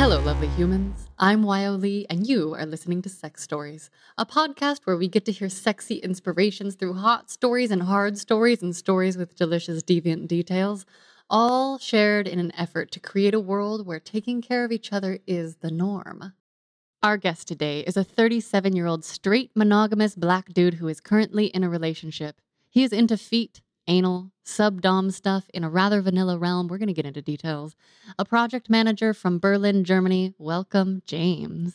Hello, lovely humans. I'm Wyoh Lee, and you are listening to Sex Stories, a podcast where we get to hear sexy inspirations through hot stories and hard stories and stories with delicious deviant details, all shared in an effort to create a world where taking care of each other is the norm. Our guest today is a 37 year old straight monogamous black dude who is currently in a relationship. He is into feet, anal, sub-dom stuff in a rather vanilla realm. We're going to get into details. A project manager from Berlin, Germany. Welcome, James.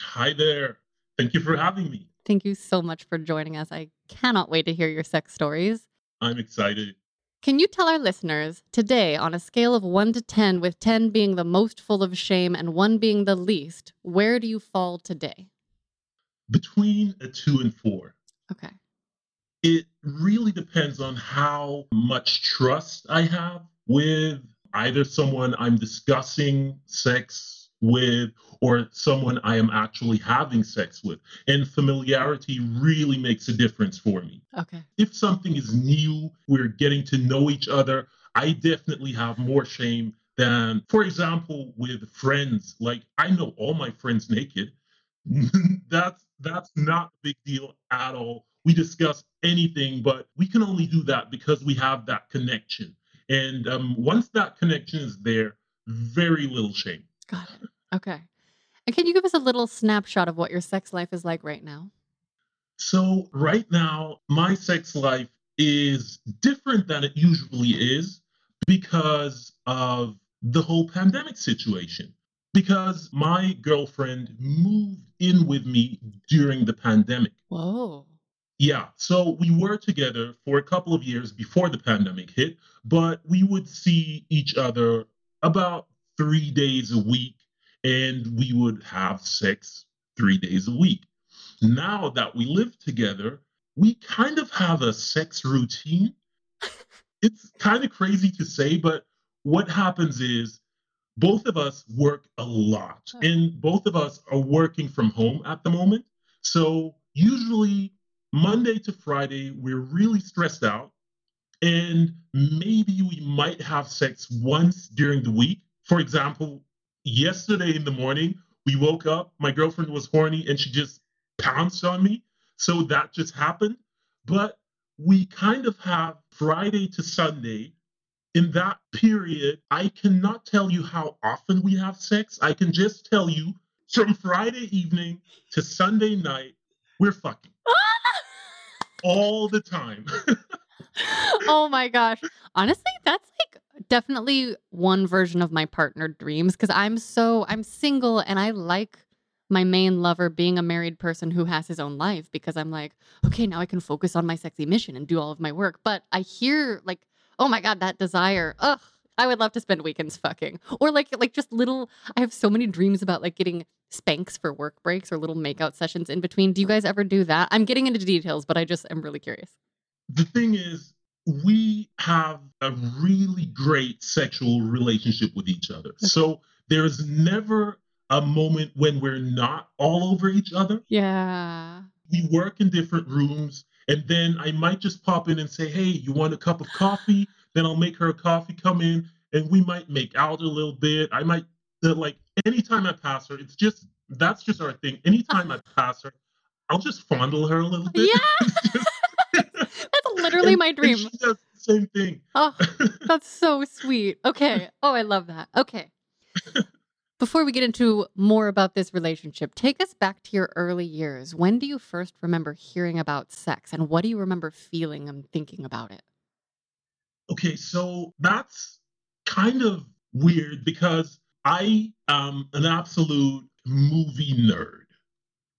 Hi there. Thank you for having me. Thank you so much for joining us. I cannot wait to hear your sex stories. I'm excited. Can you tell our listeners today, on a scale of 1 to 10, with 10 being the most full of shame and 1 being the least, where do you fall today? Between a 2 and 4. Okay. It really depends on how much trust I have with either someone I'm discussing sex with or someone I am actually having sex with. And familiarity really makes a difference for me. Okay. If something is new, we're getting to know each other, I definitely have more shame than, for example, with friends. Like I know all my friends naked. that's that's not a big deal at all we discuss anything, but we can only do that because we have that connection. And um, once that connection is there, very little shame. Got it. Okay. And can you give us a little snapshot of what your sex life is like right now? So, right now, my sex life is different than it usually is because of the whole pandemic situation. Because my girlfriend moved in with me during the pandemic. Whoa. Yeah. So we were together for a couple of years before the pandemic hit, but we would see each other about three days a week and we would have sex three days a week. Now that we live together, we kind of have a sex routine it's kind of crazy to say, but what happens is both of us work a lot and both of us are working from home at the moment. So usually Monday to Friday, we're really stressed out. And maybe we might have sex once during the week. For example, yesterday in the morning, we woke up, my girlfriend was horny and she just pounced on me. So that just happened. But we kind of have Friday to Sunday. In that period, I cannot tell you how often we have sex. I can just tell you from Friday evening to Sunday night, we're fucking all the time. oh my gosh. Honestly, that's like definitely one version of my partner dreams because I'm so I'm single and I like my main lover being a married person who has his own life because I'm like, okay, now I can focus on my sexy mission and do all of my work. But I hear like, oh my god, that desire. Ugh, I would love to spend weekends fucking. Or like like just little I have so many dreams about like getting spanks for work breaks or little makeout sessions in between. Do you guys ever do that? I'm getting into details, but I just am really curious. The thing is, we have a really great sexual relationship with each other. Okay. So there's never a moment when we're not all over each other. Yeah. We work in different rooms, and then I might just pop in and say, Hey, you want a cup of coffee? Then I'll make her a coffee, come in, and we might make out a little bit. I might, uh, like, anytime I pass her, it's just, that's just our thing. Anytime I pass her, I'll just fondle her a little bit. Yeah. just, that's literally and, my dream. she does the same thing. Oh, that's so sweet. Okay. Oh, I love that. Okay. Before we get into more about this relationship, take us back to your early years. When do you first remember hearing about sex and what do you remember feeling and thinking about it? Okay, so that's kind of weird because I am an absolute movie nerd.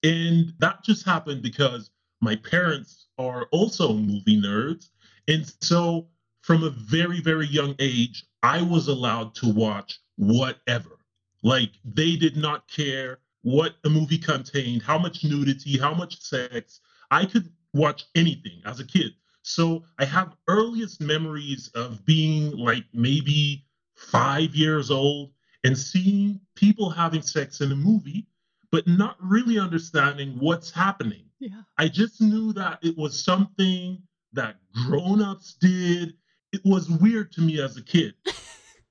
And that just happened because my parents are also movie nerds. And so from a very, very young age, I was allowed to watch whatever. Like they did not care what a movie contained, how much nudity, how much sex. I could watch anything as a kid. So I have earliest memories of being like maybe five years old and seeing people having sex in a movie, but not really understanding what's happening. Yeah. I just knew that it was something that grown-ups did. It was weird to me as a kid.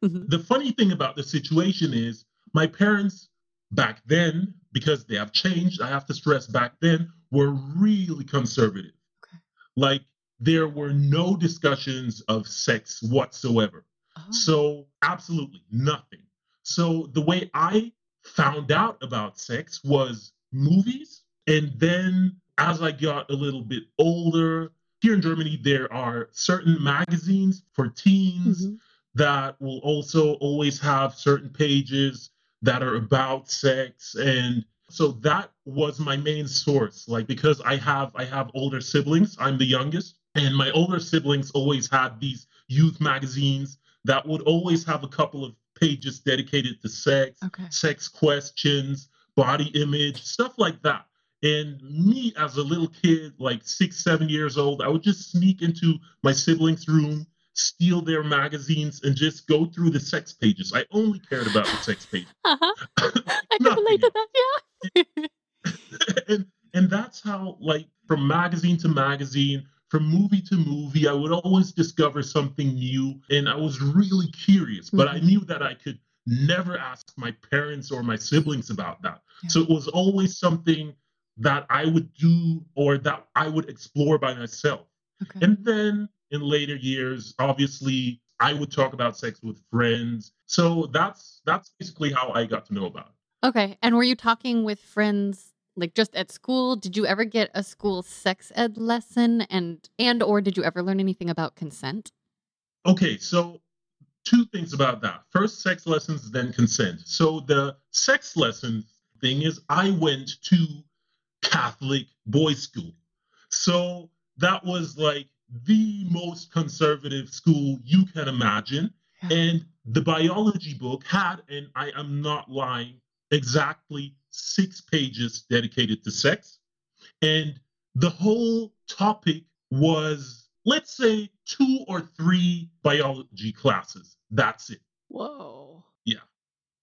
Mm-hmm. the funny thing about the situation is my parents back then, because they have changed, I have to stress back then, were really conservative. Okay. Like there were no discussions of sex whatsoever. Oh. So, absolutely nothing. So, the way I found out about sex was movies. And then as I got a little bit older, here in Germany, there are certain magazines for teens mm-hmm. that will also always have certain pages that are about sex and so that was my main source like because i have i have older siblings i'm the youngest and my older siblings always had these youth magazines that would always have a couple of pages dedicated to sex okay. sex questions body image stuff like that and me as a little kid like six seven years old i would just sneak into my siblings room steal their magazines and just go through the sex pages. I only cared about the sex pages. Uh-huh. I can relate to that. Yeah. and and that's how like from magazine to magazine, from movie to movie, I would always discover something new, and I was really curious. But mm-hmm. I knew that I could never ask my parents or my siblings about that. Yeah. So it was always something that I would do or that I would explore by myself. Okay. And then in later years. Obviously, I would talk about sex with friends. So that's that's basically how I got to know about it. Okay. And were you talking with friends like just at school? Did you ever get a school sex ed lesson and and or did you ever learn anything about consent? Okay, so two things about that. First sex lessons, then consent. So the sex lesson thing is I went to Catholic boys school. So that was like the most conservative school you can imagine. And the biology book had, and I am not lying, exactly six pages dedicated to sex. And the whole topic was, let's say, two or three biology classes. That's it. Whoa. Yeah.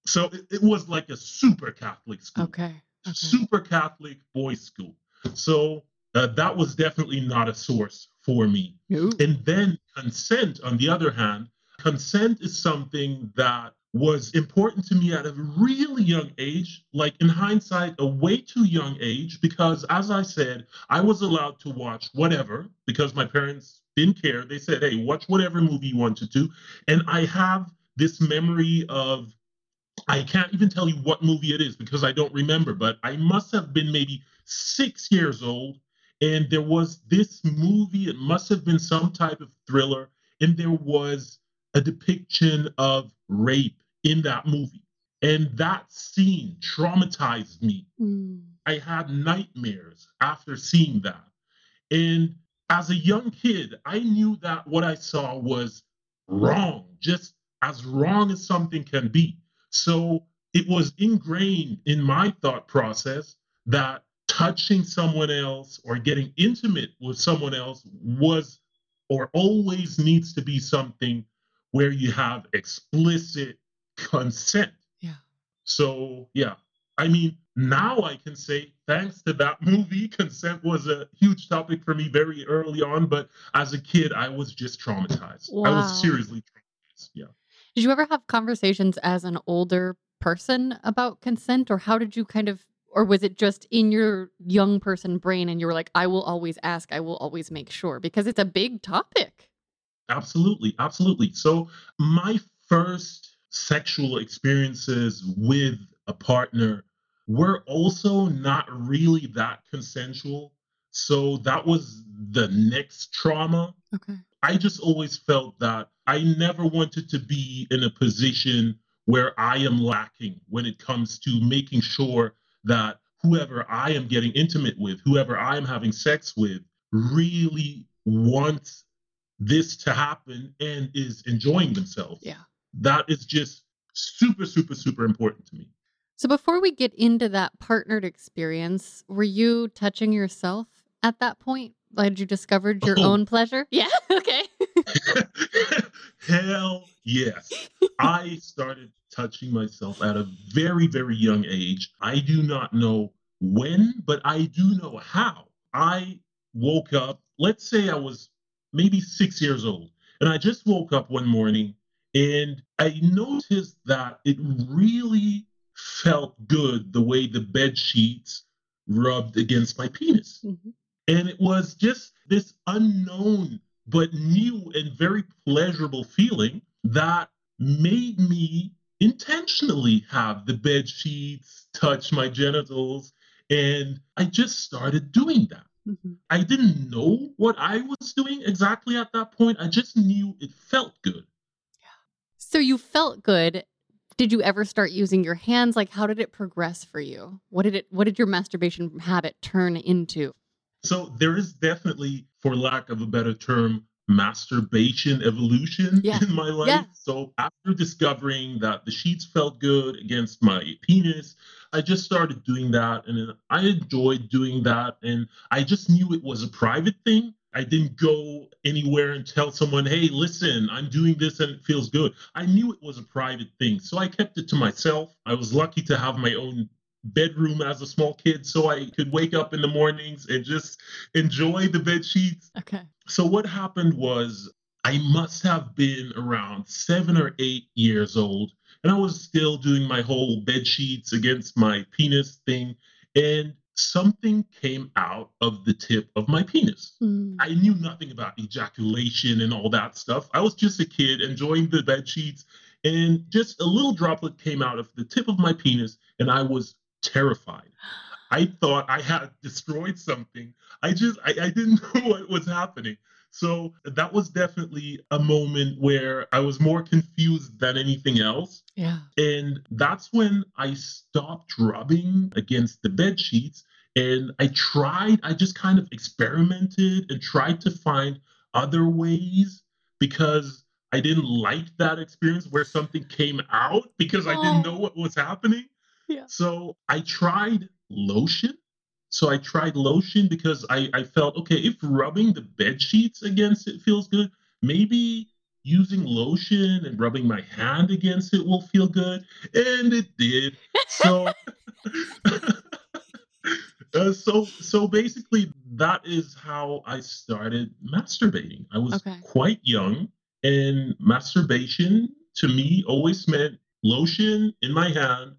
So it, it was like a super Catholic school. Okay. okay. Super Catholic boys' school. So uh, that was definitely not a source for me. And then consent, on the other hand, consent is something that was important to me at a really young age, like in hindsight, a way too young age, because as I said, I was allowed to watch whatever because my parents didn't care. They said, hey, watch whatever movie you wanted to. And I have this memory of, I can't even tell you what movie it is because I don't remember, but I must have been maybe six years old. And there was this movie, it must have been some type of thriller, and there was a depiction of rape in that movie. And that scene traumatized me. Mm. I had nightmares after seeing that. And as a young kid, I knew that what I saw was wrong, just as wrong as something can be. So it was ingrained in my thought process that touching someone else or getting intimate with someone else was or always needs to be something where you have explicit consent. Yeah. So, yeah. I mean, now I can say, thanks to that movie, consent was a huge topic for me very early on. But as a kid, I was just traumatized. I was seriously traumatized. Yeah. Did you ever have conversations as an older person about consent, or how did you kind of, or was it just in your young person brain and you were like, I will always ask, I will always make sure, because it's a big topic? Absolutely, absolutely. So my first sexual experiences with a partner were also not really that consensual. So that was the next trauma. Okay. I just always felt that I never wanted to be in a position where I am lacking when it comes to making sure that whoever I am getting intimate with, whoever I am having sex with, really wants this to happen and is enjoying themselves. Yeah. That is just super, super, super important to me. So before we get into that partnered experience, were you touching yourself at that point? Had you discovered your Oh. own pleasure? Yeah. Okay. Hell yes. I started touching myself at a very, very young age. I do not know when, but I do know how. I woke up, let's say I was maybe six years old, and I just woke up one morning and I noticed that it really felt good the way the bed sheets rubbed against my penis. Mhm. And it was just this unknown but new and very pleasurable feeling that made me intentionally have the bed sheets touch my genitals. And I just started doing that. Mhm. I didn't know what I was doing exactly at that point. I just knew it felt good. So you felt good. Did you ever start using your hands? Like how did it progress for you? What did it what did your masturbation habit turn into? So there is definitely, for lack of a better term, masturbation evolution Yeah. in my life. Yeah. So after discovering that the sheets felt good against my penis, I just started doing that and I enjoyed doing that. And I just knew it was a private thing. I didn't go anywhere and tell someone, hey, listen, I'm doing this and it feels good. I knew it was a private thing. So I kept it to myself. I was lucky to have my own bedroom as a small kid so I could wake up in the mornings and just enjoy the bed sheets. Okay. So what happened was I must have been around seven or eight years old, and I was still doing my whole bed sheets against my penis thing, and something came out of the tip of my penis. Mm. I knew nothing about ejaculation and all that stuff. I was just a kid enjoying the bed sheets, and just a little droplet came out of the tip of my penis, and I was terrified. I thought I had destroyed something. I just I, I didn't know what was happening. So that was definitely a moment where I was more confused than anything else. Yeah. And that's when I stopped rubbing against the bed sheets. And I tried, I just kind of experimented and tried to find other ways because I didn't like that experience where something came out because I Oh. didn't know what was happening. Yeah. So I tried lotion. So I tried lotion because I, I felt okay, if rubbing the bed sheets against it feels good, maybe using lotion and rubbing my hand against it will feel good. And it did. So uh, so so basically that is how I started masturbating. I was Okay. quite young and masturbation to me always meant lotion in my hand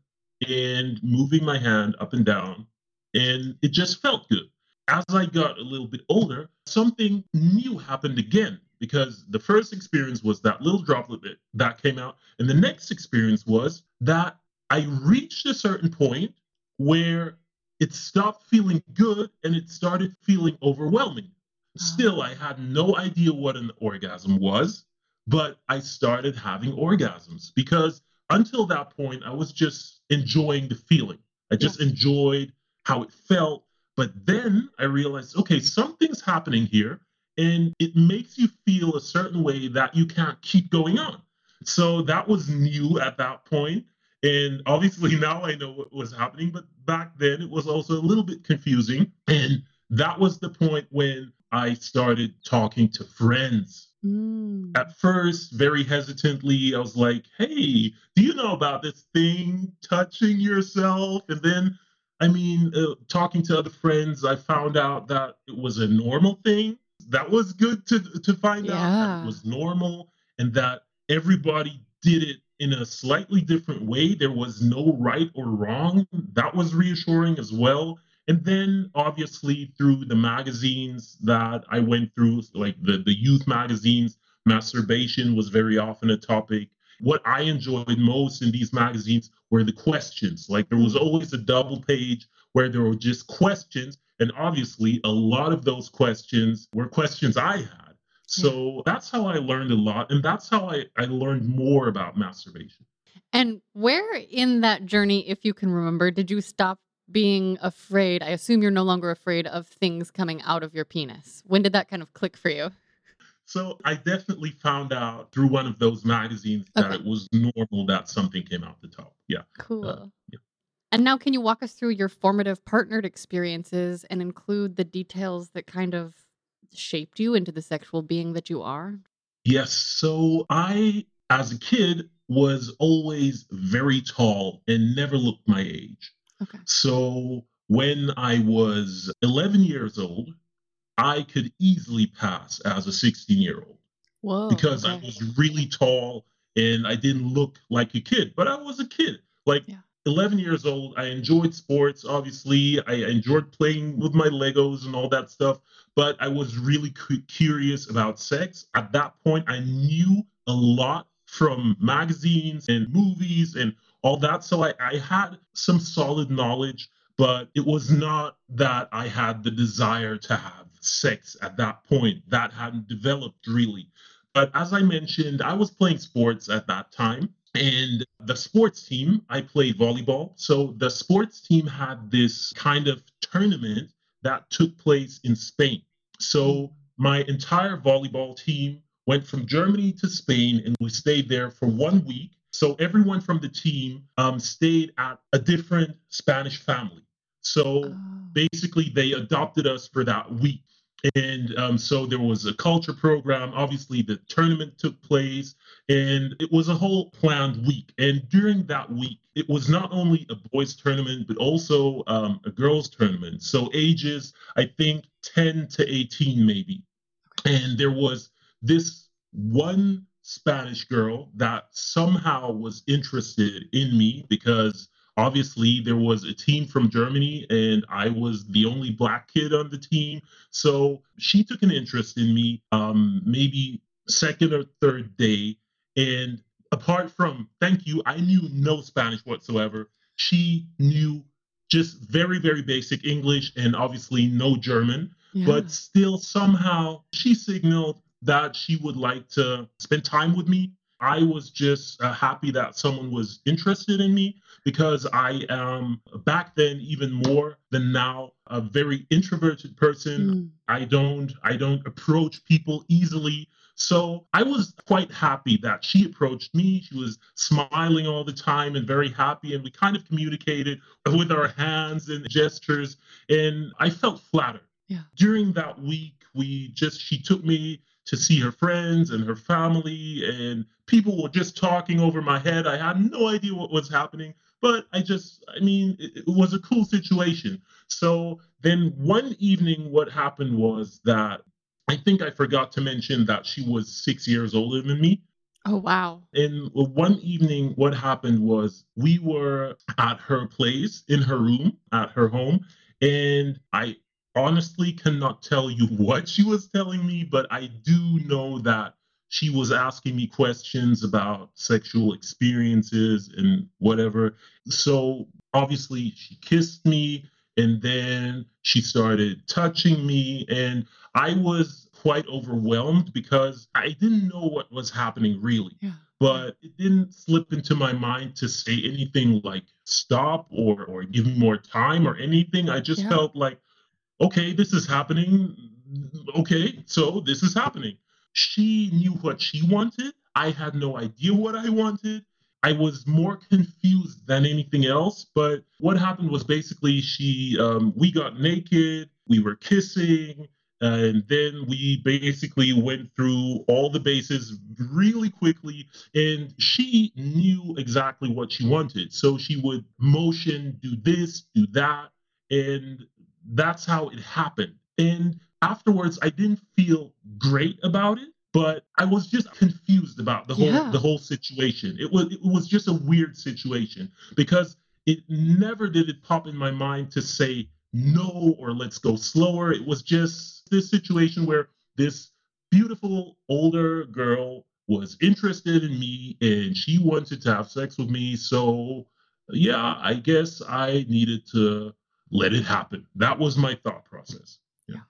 and moving my hand up and down and it just felt good. As I got a little bit older, something new happened again because the first experience was that little droplet that, that came out. And the next experience was that I reached a certain point where it stopped feeling good and it started feeling overwhelming. Ah. Still, I had no idea what an orgasm was, but I started having orgasms because until that point, I was just enjoying the feeling. I just enjoyed how it felt. But then I realized, okay, something's happening here, and it makes you feel a certain way that you can't keep going on. So that was new at that point. And obviously now I know what was happening, but back then it was also a little bit confusing. And that was the point when I started talking to friends Mm. at first very hesitantly i was like hey do you know about this thing touching yourself? And then i mean uh, talking to other friends i found out that it was a normal thing. That was good to to find out that it was normal and that everybody did it in a slightly different way. There was no right or wrong. That was reassuring as well and then obviously through the magazines that i went through like the, the youth magazines masturbation was very often a topic. What i enjoyed most in these magazines were the questions. Like there was always a double page where there were just questions and obviously a lot of those questions were questions i had. So mm-hmm. that's how i learned a lot and that's how i, I learned more about masturbation. And where in that journey, if you can remember, did you stop being afraid? I assume you're no longer afraid of things coming out of your penis. When did that kind of click for you? So I definitely found out through one of those magazines that it was normal that something came out the top. Yeah. Cool. Uh, yeah. And now, can you walk us through your formative partnered experiences and include the details that kind of shaped you into the sexual being that you are? Yes. So I, as a kid, was always very tall and never looked my age. Okay. So when I was 11 years old, I could easily pass as a 16 year old Whoa. because I was really tall and I didn't look like a kid, but I was a kid. Like Yeah. 11 years old, I enjoyed sports. Obviously, I enjoyed playing with my Legos and all that stuff, but I was really cu- curious about sex. At that point, I knew a lot from magazines and movies and all that. So I, I had some solid knowledge, but it was not that I had the desire to have sex at that point. That hadn't developed really. But as I mentioned, I was playing sports at that time. And the sports team, I played volleyball. So the sports team had this kind of tournament that took place in Spain. So my entire volleyball team went from Germany to Spain and we stayed there for one week. So everyone from the team um, stayed at a different Spanish family. So Oh. basically they adopted us for that week. And um, so there was a culture program. Obviously the tournament took place. And it was a whole planned week. And during that week it was not only a boys tournament but also um, a girls tournament. So ages i think 10 to 18 maybe. And there was this one spanish girl that somehow was interested in me because obviously there was a team from Germany and I was the only black kid on the team. So she took an interest in me um, maybe second or third day. And apart from thank you, I knew no Spanish whatsoever. She knew just very, very basic English and obviously no German Yeah. but still somehow she signaled that she would like to spend time with me. I was just uh, happy that someone was interested in me because I am back then even more than now a very introverted person. Mm. I don't I don't approach people easily. So I was quite happy that she approached me. She was smiling all the time and very happy and we kind of communicated with our hands and gestures and I felt flattered Yeah. during that week we just she took me to see her friends and her family, and people were just talking over my head. I had no idea what was happening, but I just, I mean, it, it was a cool situation. So then one evening, what happened was that I think I forgot to mention that she was six years older than me. Oh, wow. And one evening, what happened was we were at her place in her room at her home. And I honestly cannot tell you what she was telling me, but I do know that she was asking me questions about sexual experiences and whatever. So obviously, she kissed me and then she started touching me. And I was quite overwhelmed because I didn't know what was happening really. Yeah. But it didn't slip into my mind to say anything like stop or or give me more time or anything. I just Yeah. felt like, okay, this is happening. Okay, so this is happening. She knew what she wanted. I had no idea what I wanted. I was more confused than anything else. But what happened was basically she, um, we got naked, we were kissing, and then we basically went through all the bases really quickly. And she knew exactly what she wanted. So she would motion, do this, do that. And that's how it happened. And afterwards, I didn't feel great about it but I was just confused about the whole Yeah. the whole situation. It was it was just a weird situation because it never did it pop in my mind to say no or let's go slower. It was just this situation where this beautiful older girl was interested in me and she wanted to have sex with me. So yeah, I guess I needed to let it happen. That was my thought process. Yeah.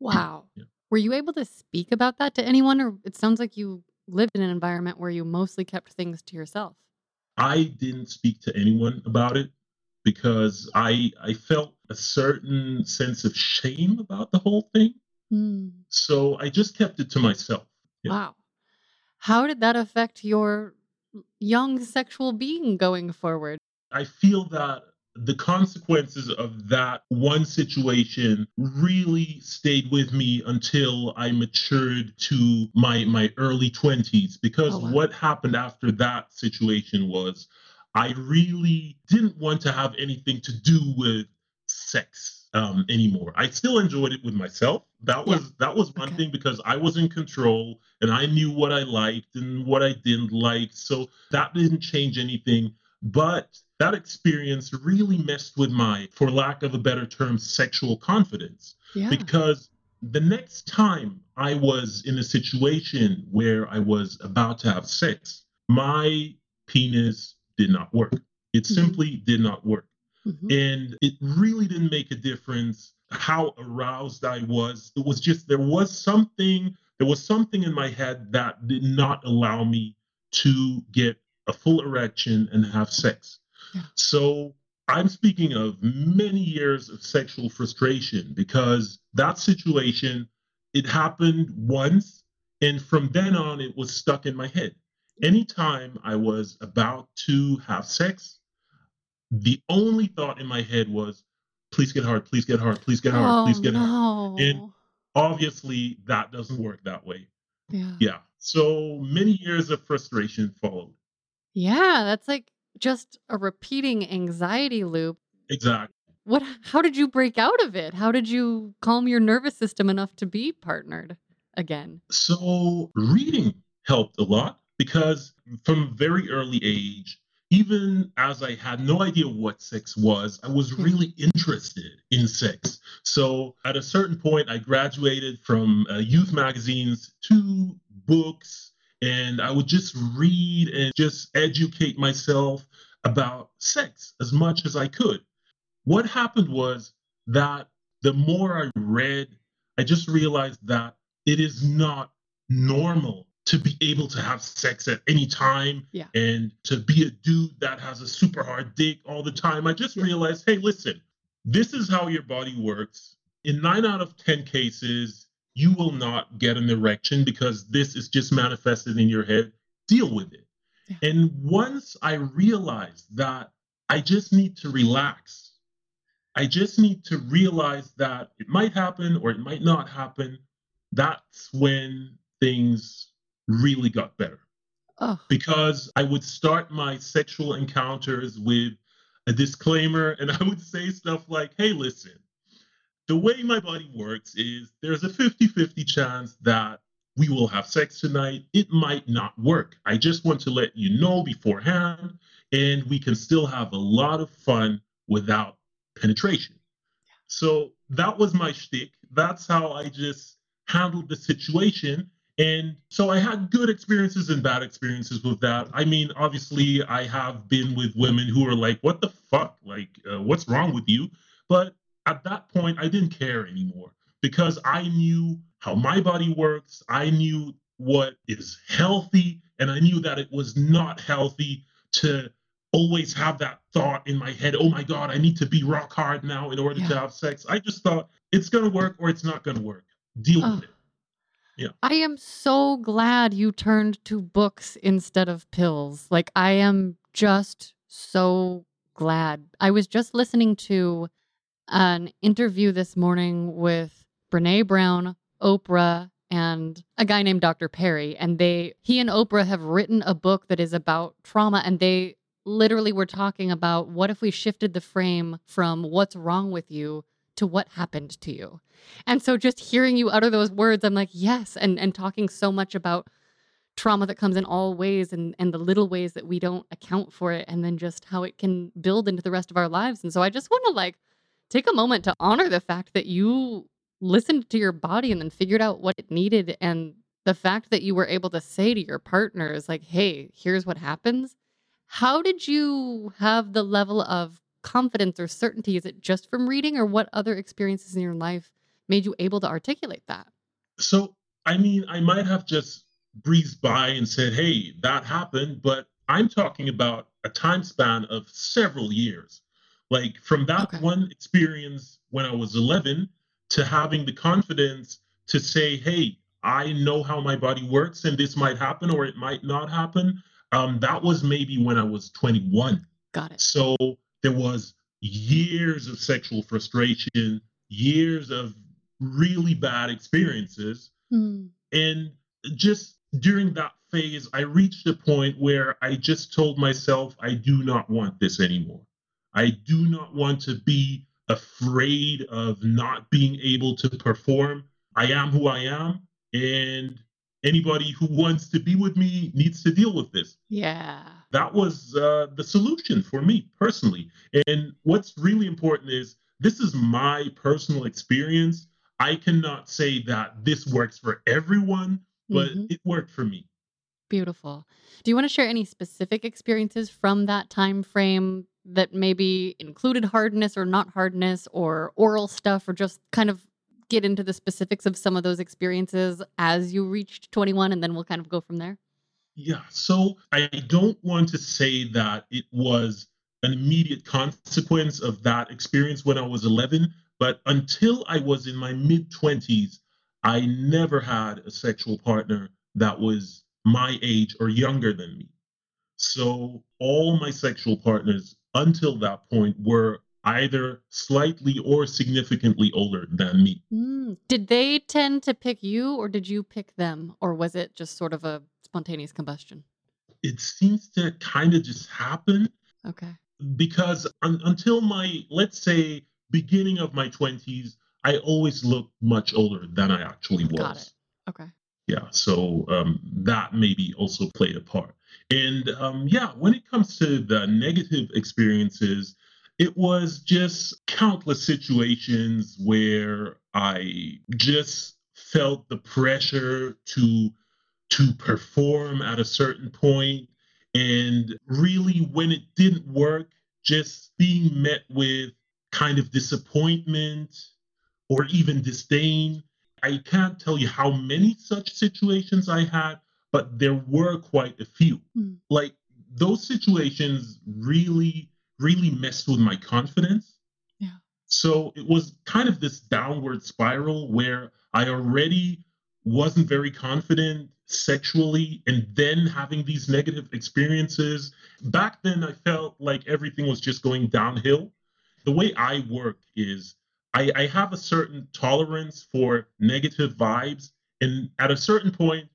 Wow. Yeah. Were you able to speak about that to anyone, or it sounds like you lived in an environment where you mostly kept things to yourself? I didn't speak to anyone about it because I I felt a certain sense of shame about the whole thing. Hmm. So I just kept it to myself. Yeah. Wow. How did that affect your young sexual being going forward? I feel that the consequences of that one situation really stayed with me until I matured to my my early 20s because Oh, wow. what happened after that situation was I really didn't want to have anything to do with sex um, anymore. I still enjoyed it with myself. That Yeah. was that was one Okay. thing because I was in control and I knew what I liked and what I didn't like. So that didn't change anything. But that experience really messed with my, for lack of a better term, sexual confidence. Yeah. Because the next time I was in a situation where I was about to have sex, my penis did not work. It Mhm. simply did not work. Mhm. And it really didn't make a difference how aroused I was. It was just, there was something, there was something in my head that did not allow me to get a full erection and have sex. Yeah. So I'm speaking of many years of sexual frustration because that situation, it happened once. And from then on, it was stuck in my head. Anytime I was about to have sex, the only thought in my head was, please get hard, please get hard, please get hard, oh, please get hard. no. And- Obviously, that doesn't work that way. yeah. Yeah. So many years of frustration followed. Yeah, that's like just a repeating anxiety loop. Exactly. What how did you break out of it? How did you calm your nervous system enough to be partnered again? So reading helped a lot because from very early age, even as I had no idea what sex was, I was really interested in sex. So at a certain point, I graduated from uh, youth magazines to books, and I would just read and just educate myself about sex as much as I could. What happened was that the more I read, I just realized that it is not normal to be able to have sex at any time Yeah. and to be a dude that has a super hard dick all the time. I just realized, hey, listen, this is how your body works. In nine out of 10 cases, you will not get an erection because this is just manifested in your head. Deal with it. Yeah. And once I realized that I just need to relax, I just need to realize that it might happen or it might not happen. that's when things really got better. Oh, Because I would start my sexual encounters with a disclaimer and I would say stuff like, hey, listen, the way my body works is there's a 50 50 chance that we will have sex tonight. It might not work. I just want to let you know beforehand, and we can still have a lot of fun without penetration. So that was my shtick. That's how I just handled the situation. And so I had good experiences and bad experiences with that. I mean, obviously, I have been with women who are like, what the fuck? Like, uh, what's wrong with you? But at that point, I didn't care anymore because I knew how my body works. I knew what is healthy, and I knew that it was not healthy to always have that thought in my head oh my God, I need to be rock hard now in order to have sex. I just thought it's going to work or it's not going to work. Deal Oh. with it. Yeah. I am so glad you turned to books instead of pills. Like, I am just so glad. I was just listening to an interview this morning with Brene Brown, Oprah, and a guy named Dr. Perry. And they, he and Oprah have written a book that is about trauma. And they literally were talking about what if we shifted the frame from what's wrong with you to what happened to you. And so just hearing you utter those words, I'm like, yes, and and talking so much about trauma that comes in all ways and and the little ways that we don't account for it and then just how it can build into the rest of our lives. And so I just want to like take a moment to honor the fact that you listened to your body and then figured out what it needed and the fact that you were able to say to your partners like, "Hey, here's what happens." How did you have the level of confidence or certainty? Is it just from reading or what other experiences in your life made you able to articulate that? So, I mean, I might have just breezed by and said, hey, that happened, but I'm talking about a time span of several years. Like from that Okay. one experience when I was 11 to having the confidence to say, hey, I know how my body works and this might happen or it might not happen. Um, that was maybe when I was 21. Got it. So there was years of sexual frustration, years of really bad experiences. Mm. And just during that phase, I reached a point where I just told myself, I do not want this anymore. I do not want to be afraid of not being able to perform. I am who I am. And anybody who wants to be with me needs to deal with this Yeah. that was uh, the solution for me personally. And what's really important is this is my personal experience. I cannot say that this works for everyone, but Mhm. it worked for me. Beautiful. Do you want to share any specific experiences from that time frame that maybe included hardness or not hardness or oral stuff or just kind of get into the specifics of some of those experiences as you reached 21 and then we'll kind of go from there? Yeah, so I don't want to say that it was an immediate consequence of that experience when I was 11, but until I was in my mid 20s, I never had a sexual partner that was my age or younger than me. So all my sexual partners until that point were either slightly or significantly older than me. Mm. Did they tend to pick you or did you pick them? Or was it just sort of a spontaneous combustion? It seems to kind of just happen Okay. because un- until my let's say beginning of my 20s i always looked much older than i actually was Got it. Okay. yeah so um, that maybe also played a part and um, yeah when it comes to the negative experiences it was just countless situations where i just felt the pressure to to perform at a certain point. And really when it didn't work just being met with kind of disappointment or even disdain. I can't tell you how many such situations i had but there were quite a few Hmm. like those situations really really messed with my confidence Yeah. so it was kind of this downward spiral where i already wasn't very confident sexually and then having these negative experiences back then i felt like everything was just going downhill the way i work is i, I have a certain tolerance for negative vibes And at a certain point,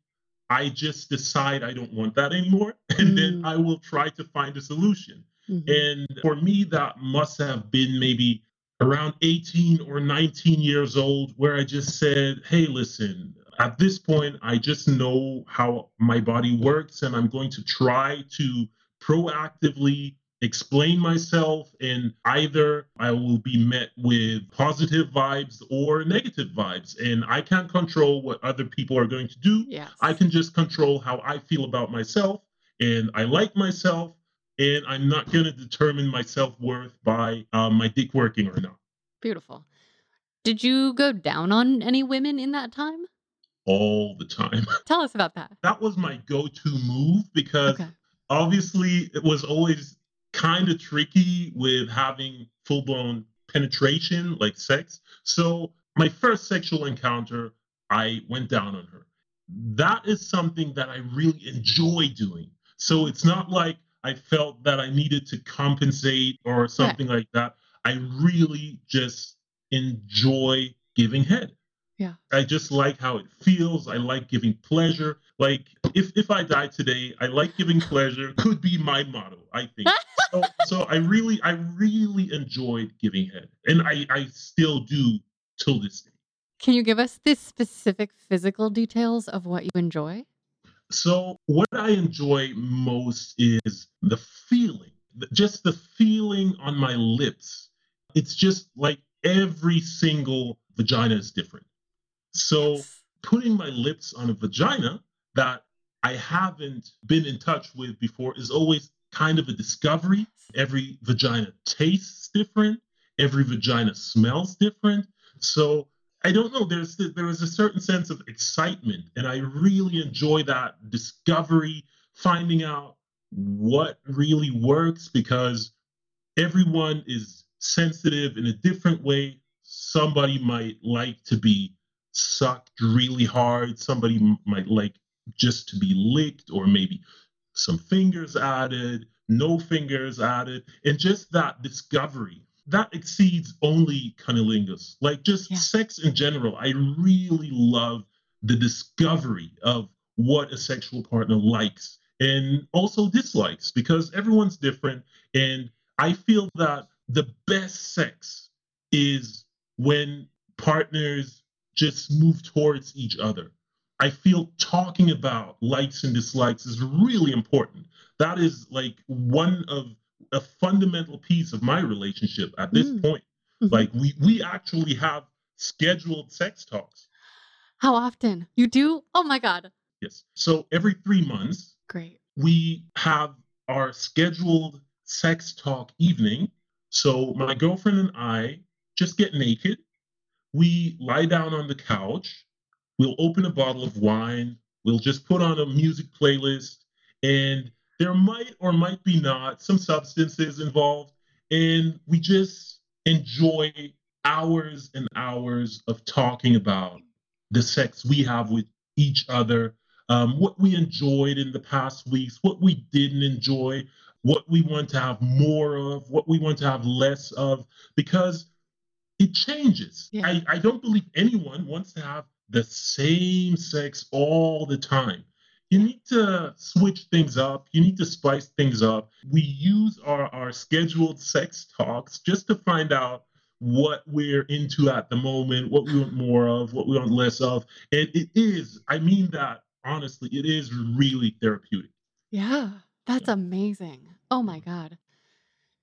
I just decide I don't want that anymore. And then Mm. I will try to find a solution. Mhm. And for me, that must have been maybe around 18 or 19 years old, where I just said, hey, listen, at this point, I just know how my body works, and I'm going to try to proactively explain myself. And either I will be met with positive vibes or negative vibes. And I can't control what other people are going to do. Yes. I can just control how I feel about myself, and I like myself, and I'm not going to determine my self worth by um, my dick working or not. Beautiful. Did you go down on any women in that time? All the time. Tell us about that. that was my go to move because Okay. obviously it was always kind of tricky with having full blown penetration, like sex. So, my first sexual encounter, I went down on her. That is something that I really enjoy doing. So, it's not like I felt that I needed to compensate or something like that. I really just enjoy giving head. Yeah. I just like how it feels. I like giving pleasure. Like if if I die today, I like giving pleasure. Could be my motto, I think. so, so I really I really enjoyed giving head, and I I still do till this day. Can you give us the specific physical details of what you enjoy? So what I enjoy most is the feeling, just the feeling on my lips. It's just like every single vagina is different. So putting my lips on a vagina that I haven't been in touch with before is always kind of a discovery. Every vagina tastes different. Every vagina smells different. So I don't know. There's there is a certain sense of excitement, and I really enjoy that discovery, finding out what really works because everyone is sensitive in a different way. Somebody might like to be sucked really hard. Somebody might like just to be licked, or maybe some fingers added, no fingers added, and just that discovery that exceeds only cunnilingus. Like just Yeah. sex in general, I really love the discovery of what a sexual partner likes and also dislikes because everyone's different. And I feel that the best sex is when partners just move towards each other. I feel talking about likes and dislikes is really important. That is like one of a fundamental piece of my relationship at this Mm. point. Mhm. Like we we actually have scheduled sex talks. How often? You do? Oh my God. Yes. So every 3 months Great. we have our scheduled sex talk evening. So my girlfriend and I just get naked. We lie down on the couch. We'll open a bottle of wine. We'll just put on a music playlist. And there might or might be not some substances involved. And we just enjoy hours and hours of talking about the sex we have with each other, um, what we enjoyed in the past weeks, what we didn't enjoy, what we want to have more of, what we want to have less of, because it changes. Yeah. I, I don't believe anyone wants to have the same sex all the time. You need to switch things up. You need to spice things up. We use our, our scheduled sex talks just to find out what we're into at the moment, what we want more of, what we want less of. And it is, I mean that honestly, it is really therapeutic. Yeah. That's amazing. Oh my mm-hmm. God.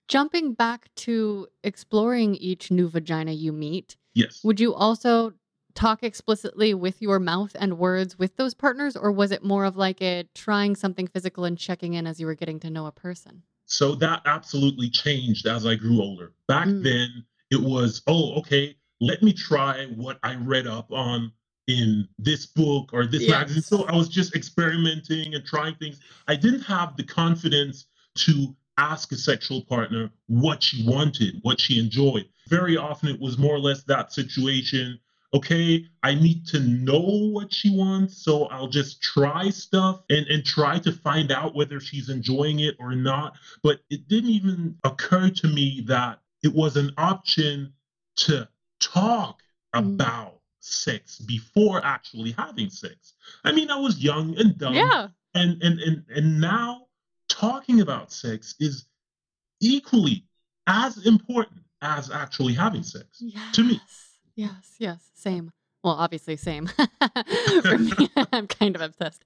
Jumping back to exploring each new vagina you meet, Yes. would you also talk explicitly with your mouth and words with those partners, or was it more of like a trying something physical and checking in as you were getting to know a person? So that absolutely changed as I grew older. Back Mm. then, it was, oh, okay, let me try what I read up on in this book or this magazine. So I was just experimenting and trying things. I didn't have the confidence to ask a sexual partner what she wanted, what she enjoyed. Very often it was more or less that situation. Okay, I need to know what she wants, so I'll just try stuff and, and try to find out whether she's enjoying it or not. But it didn't even occur to me that it was an option to talk Mm. about sex before actually having sex. I mean, I was young and dumb. Yeah. And and and and now talking about sex is equally as important as actually having sex. Yes. To me. Yes, yes, same. Well, obviously, same. For me, I'm kind of obsessed.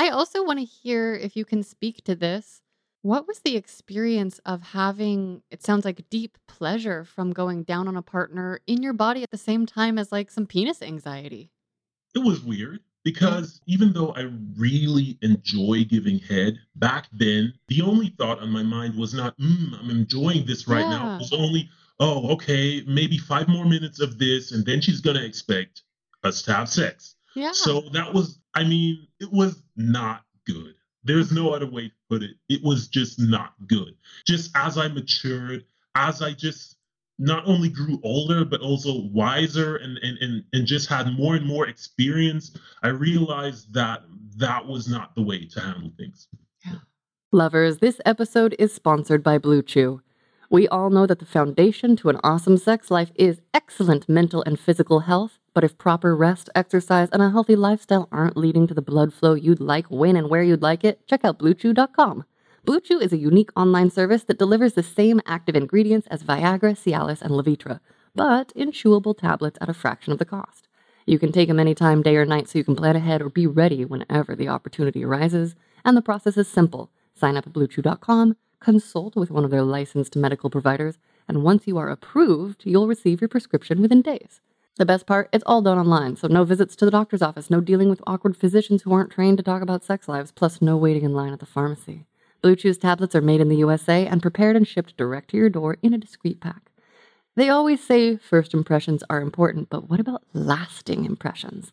I also want to hear if you can speak to this. What was the experience of having, it sounds like deep pleasure from going down on a partner in your body at the same time as like some penis anxiety? It was weird because even though I really enjoy giving head, back then, the only thought on my mind was not, mm, I'm enjoying this right now. It was only, oh, okay, maybe five more minutes of this, and then she's going to expect us to have sex. Yeah. So that was, I mean, it was not good. There's no other way to put it. It was just not good. Just as I matured, as I just not only grew older, but also wiser and, and, and, and just had more and more experience, I realized that that was not the way to handle things. Yeah. Lovers, this episode is sponsored by Blue Chew. We all know that the foundation to an awesome sex life is excellent mental and physical health, but if proper rest, exercise, and a healthy lifestyle aren't leading to the blood flow you'd like when and where you'd like it, check out BlueChew.com. BlueChew is a unique online service that delivers the same active ingredients as Viagra, Cialis, and Levitra, but in chewable tablets at a fraction of the cost. You can take them anytime, day or night, so you can plan ahead or be ready whenever the opportunity arises. And the process is simple. Sign up at BlueChew.com, consult with one of their licensed medical providers, and once you are approved, you'll receive your prescription within days. The best part, it's all done online, so no visits to the doctor's office, no dealing with awkward physicians who aren't trained to talk about sex lives, plus no waiting in line at the pharmacy. Blue Chew's tablets are made in the USA and prepared and shipped direct to your door in a discreet pack. They always say first impressions are important, but what about lasting impressions?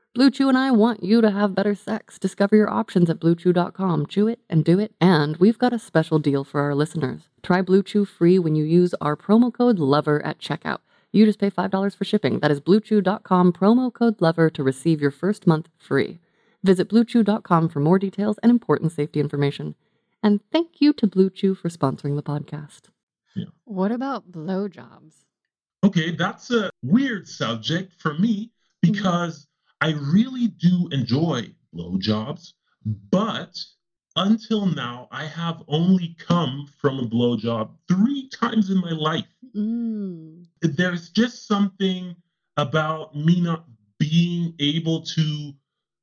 Blue Chew and I want you to have better sex. Discover your options at bluechew.com. Chew it and do it. And we've got a special deal for our listeners. Try Blue Chew free when you use our promo code LOVER at checkout. You just pay $5 for shipping. That is bluechew.com promo code LOVER to receive your first month free. Visit bluechew.com for more details and important safety information. And thank you to Blue Chew for sponsoring the podcast. Yeah. What about blowjobs? Okay, that's a weird subject for me mm-hmm. because I really do enjoy blowjobs, but until now, I have only come from a blowjob three times in my life. Mm. There's just something about me not being able to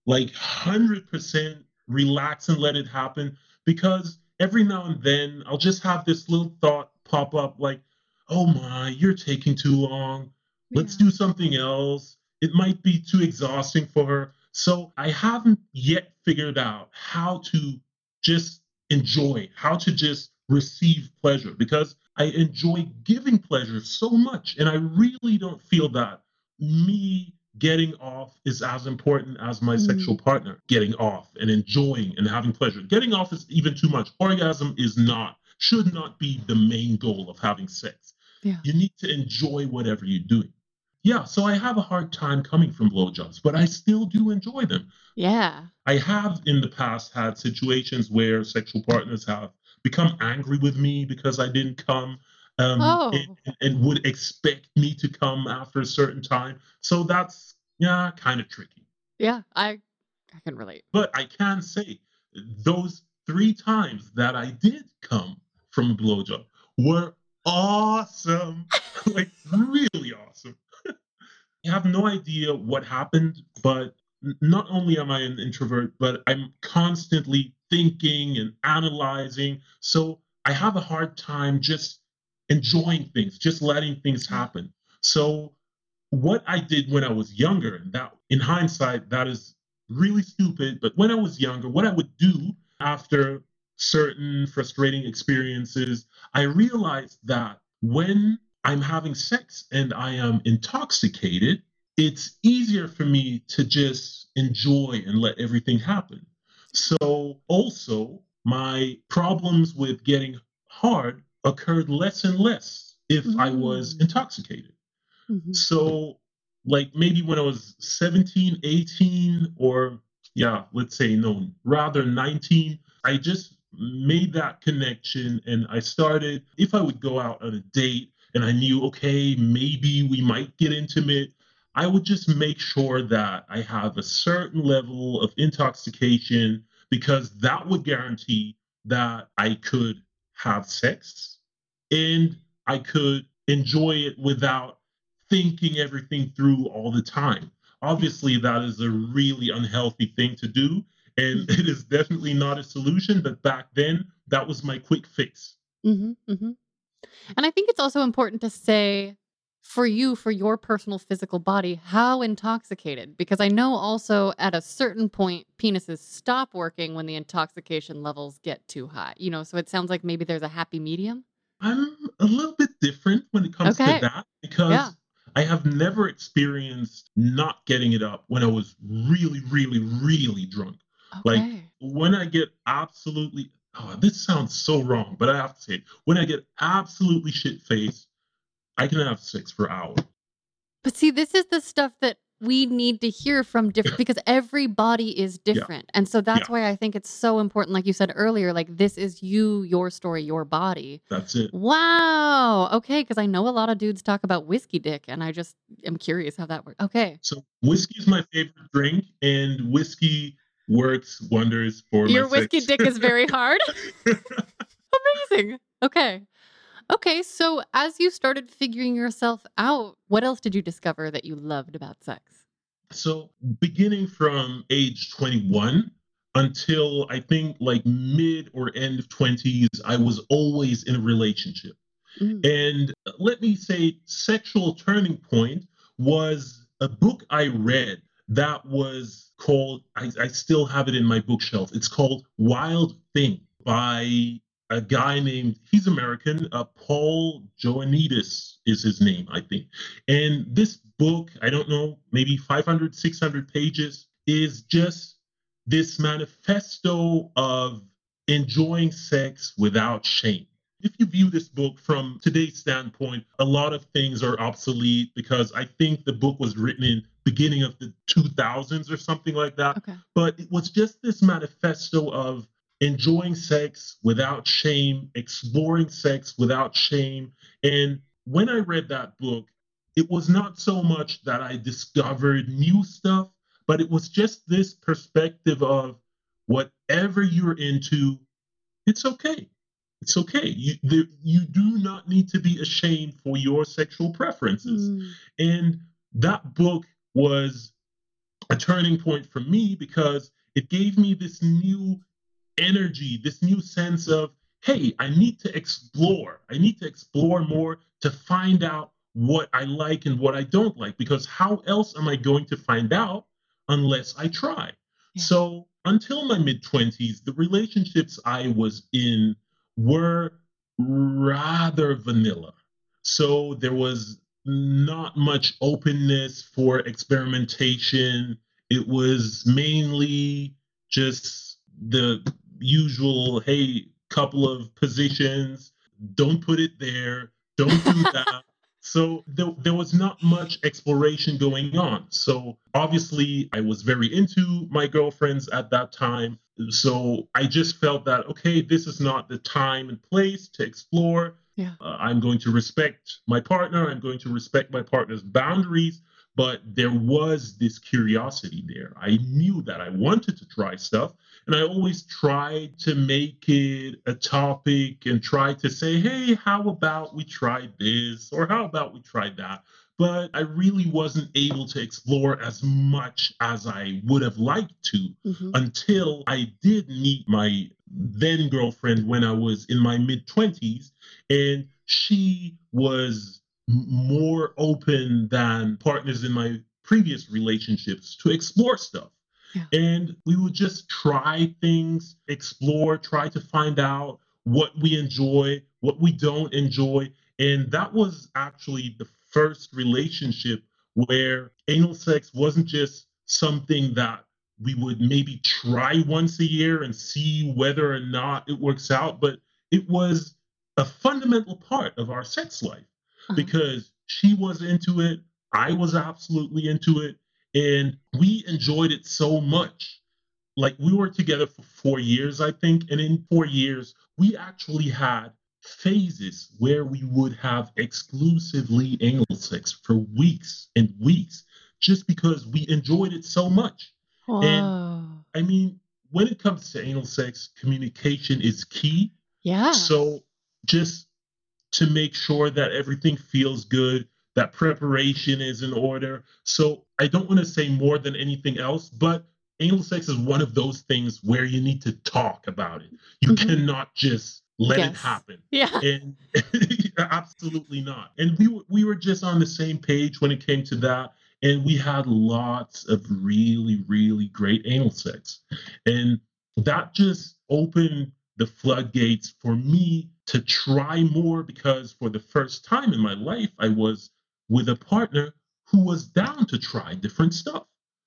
like 100% relax and let it happen because every now and then I'll just have this little thought pop up like, oh my, you're taking too long. Let's do something else. It might be too exhausting for her. So I haven't yet figured out how to just enjoy, how to just receive pleasure because I enjoy giving pleasure so much. And I really don't feel that me getting off is as important as my Mm. sexual partner getting off and enjoying and having pleasure. Getting off is even too much. Orgasm is not, should not be the main goal of having sex. Yeah. You need to enjoy whatever you're doing. Yeah, so I have a hard time coming from blowjobs, but I still do enjoy them. Yeah. I have in the past had situations where sexual partners have become angry with me because I didn't come um, Oh. and, and would expect me to come after a certain time. So that's, yeah, kind of tricky. Yeah. I I can relate. But I can say those three times that I did come from a blowjob were awesome. like, really awesome. I have no idea what happened, but not only am I an introvert, but I'm constantly thinking and analyzing. So I have a hard time just enjoying things, just letting things mm-hmm. happen. So what I did when I was younger, and that in hindsight, that is really stupid, but when I was younger, what I would do after certain frustrating experiences, I realized that when I'm having sex and I am intoxicated, it's easier for me to just enjoy and let everything happen. So, also, my problems with getting hard occurred less and less if I was intoxicated. Mhm. So, like maybe when I was 17, 18, or yeah, let's say no, rather 19, I just made that connection and I started, if I would go out on a date and I knew, okay, maybe we might get intimate, I would just make sure that I have a certain level of intoxication because that would guarantee that I could have sex and I could enjoy it without thinking everything through all the time. Obviously, that is a really unhealthy thing to do, and it is definitely not a solution. But back then, that was my quick fix. Mm-hmm, hmm And I think it's also important to say for you, for your personal physical body, how intoxicated. Because I know also at a certain point, penises stop working when the intoxication levels get too high. You know, so it sounds like maybe there's a happy medium. I'm a little bit different when it comes Okay. to that because Yeah. I have never experienced not getting it up when I was really, really, really drunk. Like when I get absolutely, oh, this sounds so wrong, but I have to say it. When I get absolutely shit faced, I can have sex for hours. But see, this is the stuff that we need to hear from different because every body is different. And so that's Yeah. why I think it's so important, like you said earlier, like this is you, your story, your body. That's it. Wow. Okay. Because I know a lot of dudes talk about whiskey dick, and I just am curious how that works. Okay. So whiskey is my favorite drink, and whiskey works wonders for Your whiskey dick is very hard. Amazing. Okay. Okay. So as you started figuring yourself out, what else did you discover that you loved about sex? So, beginning from age 21 until I think like mid or end of 20s, I was always in a relationship. Mm. And let me say, sexual turning point was a book I read that was called, I, I still have it in my bookshelf. It's called Wild Thing by a guy named, he's American, uh, Paul Joannides is his name, I think. And this book, I don't know, maybe 500, 600 pages, is just this manifesto of enjoying sex without shame. If you view this book from today's standpoint, a lot of things are obsolete because I think the book was written in beginning of the 2000s or something like that. Okay. But it was just this manifesto of enjoying sex without shame, exploring sex without shame. And when I read that book, it was not so much that I discovered new stuff, but it was just this perspective of whatever you're into, it's okay. It's okay. You there, you do not need to be ashamed for your sexual preferences. Mm. And that book was a turning point for me because it gave me this new energy, this new sense of, hey, I need to explore. I need to explore more to find out what I like and what I don't like. Because how else am I going to find out unless I try? Yeah. So until my mid 20s, the relationships I was in were rather vanilla. So there was not much openness for experimentation. It was mainly just the usual hey, couple of positions, don't put it there, don't do that. So there, there was not much exploration going on. So obviously, I was very into my girlfriends at that time. So I just felt that, okay, this is not the time and place to explore. Yeah. Uh, I'm going to respect my partner. I'm going to respect my partner's boundaries. But there was this curiosity there. I knew that I wanted to try stuff. And I always tried to make it a topic and try to say, hey, how about we try this? Or how about we try that? But I really wasn't able to explore as much as I would have liked to Mhm. until I did meet my then girlfriend when I was in my mid 20s. And she was more open than partners in my previous relationships to explore stuff. Yeah. And we would just try things, explore, try to find out what we enjoy, what we don't enjoy. And that was actually the first relationship where anal sex wasn't just something that we would maybe try once a year and see whether or not it works out, but it was a fundamental part of our sex life Uh-huh. because she was into it, I was absolutely into it, and we enjoyed it so much. Like we were together for four years, I think, and in four years, we actually had phases where we would have exclusively anal sex for weeks and weeks just because we enjoyed it so much. Whoa. I mean, when it comes to anal sex, communication is key. yeah. So just to make sure that everything feels good, that preparation is in order. So I don't want to say more than anything else, but anal sex is one of those things where you need to talk about it. You Mhm. cannot just let it happen. yeah. And absolutely not. And we were, we were just on the same page when it came to that. And we had lots of really, really great anal sex. And that just opened the floodgates for me to try more because for the first time in my life, I was with a partner who was down to try different stuff.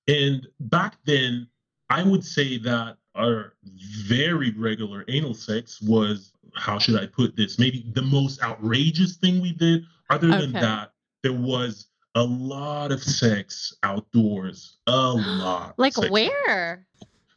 And back then, I would say that our very regular anal sex was, how should I put this? Maybe the most outrageous thing we did. Other than Okay. that, there was a lot of sex outdoors. A lot. Like where?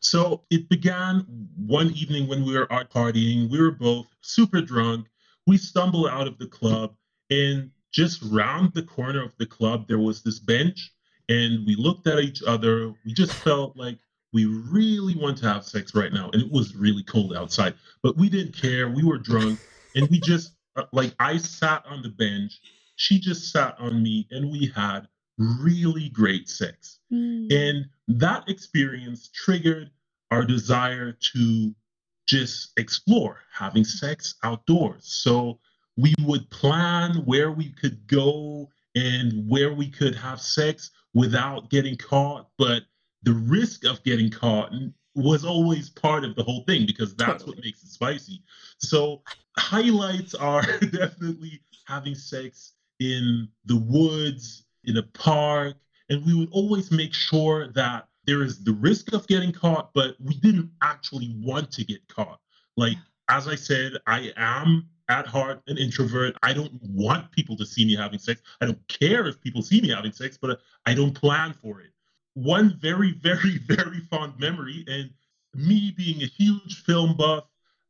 so it began one evening when we were out partying. We were both super drunk. We stumbled out of the club, and just round the corner of the club, there was this bench. And we looked at each other. We just felt like we really want to have sex right now. And it was really cold outside, but we didn't care. We were drunk, and we just, uh, like, I sat on the bench. She just sat on me, and we had really great sex. Mm. And that experience triggered our desire to just explore having sex outdoors. So we would plan where we could go and where we could have sex without getting caught. But the risk of getting caught was always part of the whole thing because that's what makes it spicy. So highlights are definitely having sex in the woods, in a park, and we would always make sure that there is the risk of getting caught, but we didn't actually want to get caught. Like, as I said, I am at heart an introvert. I don't want people to see me having sex. I don't care if people see me having sex, but I don't plan for it. One very, very, very fond memory, and me being a huge film buff,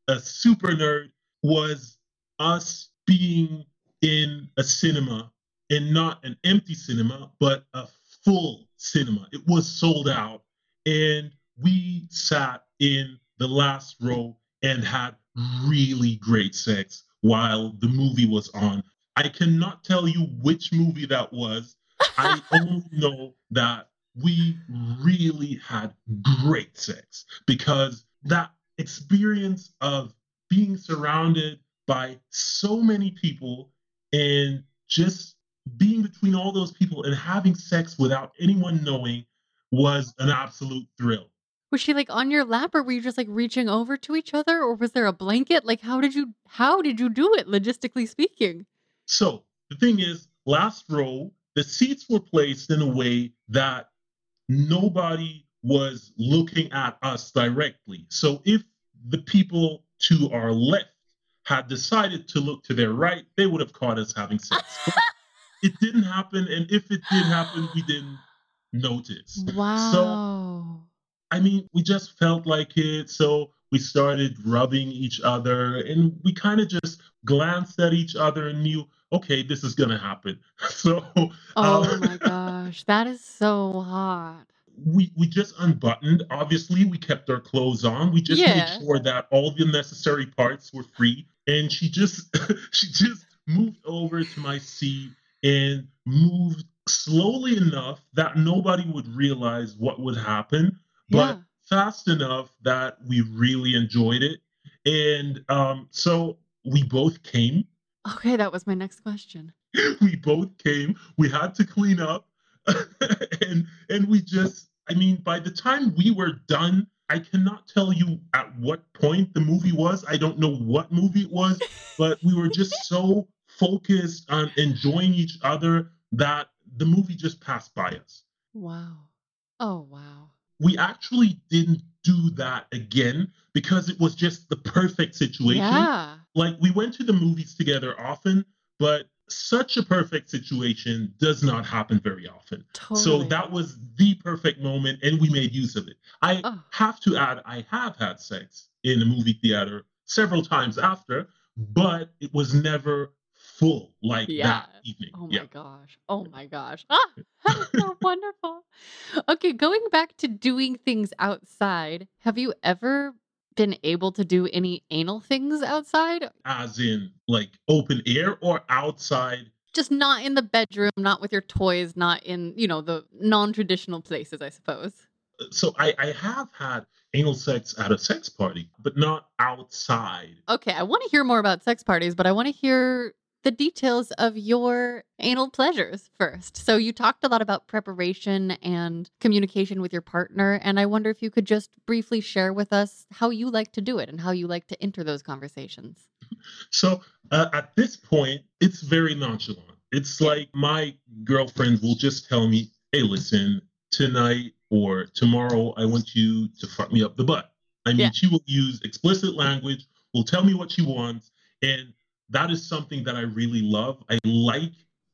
a super nerd, was us being in a cinema and not an empty cinema, but a full cinema. It was sold out. And we sat in the last row and had really great sex while the movie was on. I cannot tell you which movie that was. I only know that we really had great sex because that experience of being surrounded by so many people and just being between all those people and having sex without anyone knowing was an absolute thrill. Was she like on your lap or were you just like reaching over to each other or was there a blanket? Like how did you how did you do it logistically speaking? So the thing is, last row, the seats were placed in a way that nobody was looking at us directly. So if the people to our left had decided to look to their right, they would have caught us having sex. But it didn't happen, and if it did happen, we didn't notice. Wow. So I mean, we just felt like it. So we started rubbing each other and we kind of just glanced at each other and knew, okay, this is to happen. So oh uh, my gosh. That is so hot. we, we just unbuttoned. Obviously, we kept our clothes on. We just Yeah. made sure that all the necessary parts were free. And she just, she just moved over to my seat and moved slowly enough that nobody would realize what would happen but Yeah. fast enough that we really enjoyed it. And um, so we both came. Okay, that was my next question. We both came. We had to clean up, and and we just. I mean, by the time we were done, I cannot tell you at what point the movie was. I don't know what movie it was, but we were just so focused on enjoying each other that the movie just passed by us. Wow. Oh wow. We actually didn't do that again because it was just the perfect situation. Yeah. Like we went to the movies together often, but such a perfect situation does not happen very often. Totally. So that was the perfect moment and we made use of it. I Oh. have to add, I have had sex in a movie theater several times after, but it was never full like Yeah. that evening. Oh my yeah. gosh. Oh my gosh. Ah, that's so wonderful. Okay, going back to doing things outside, have you ever been able to do any anal things outside? As in like open air or outside. Just not in the bedroom, not with your toys, not in, you know, the non-traditional places, I suppose. So I, I have had anal sex at a sex party, but not outside. Okay, I want to hear more about sex parties, but I want to hear the details of your anal pleasures first. So, you talked a lot about preparation and communication with your partner, and I wonder if you could just briefly share with us how you like to do it and how you like to enter those conversations. So uh, at this point, it's very nonchalant. It's like my girlfriend will just tell me, hey, listen, tonight or tomorrow, I want you to fuck me up the butt. I mean, Yeah. she will use explicit language, will tell me what she wants. And that is something that I really love. I like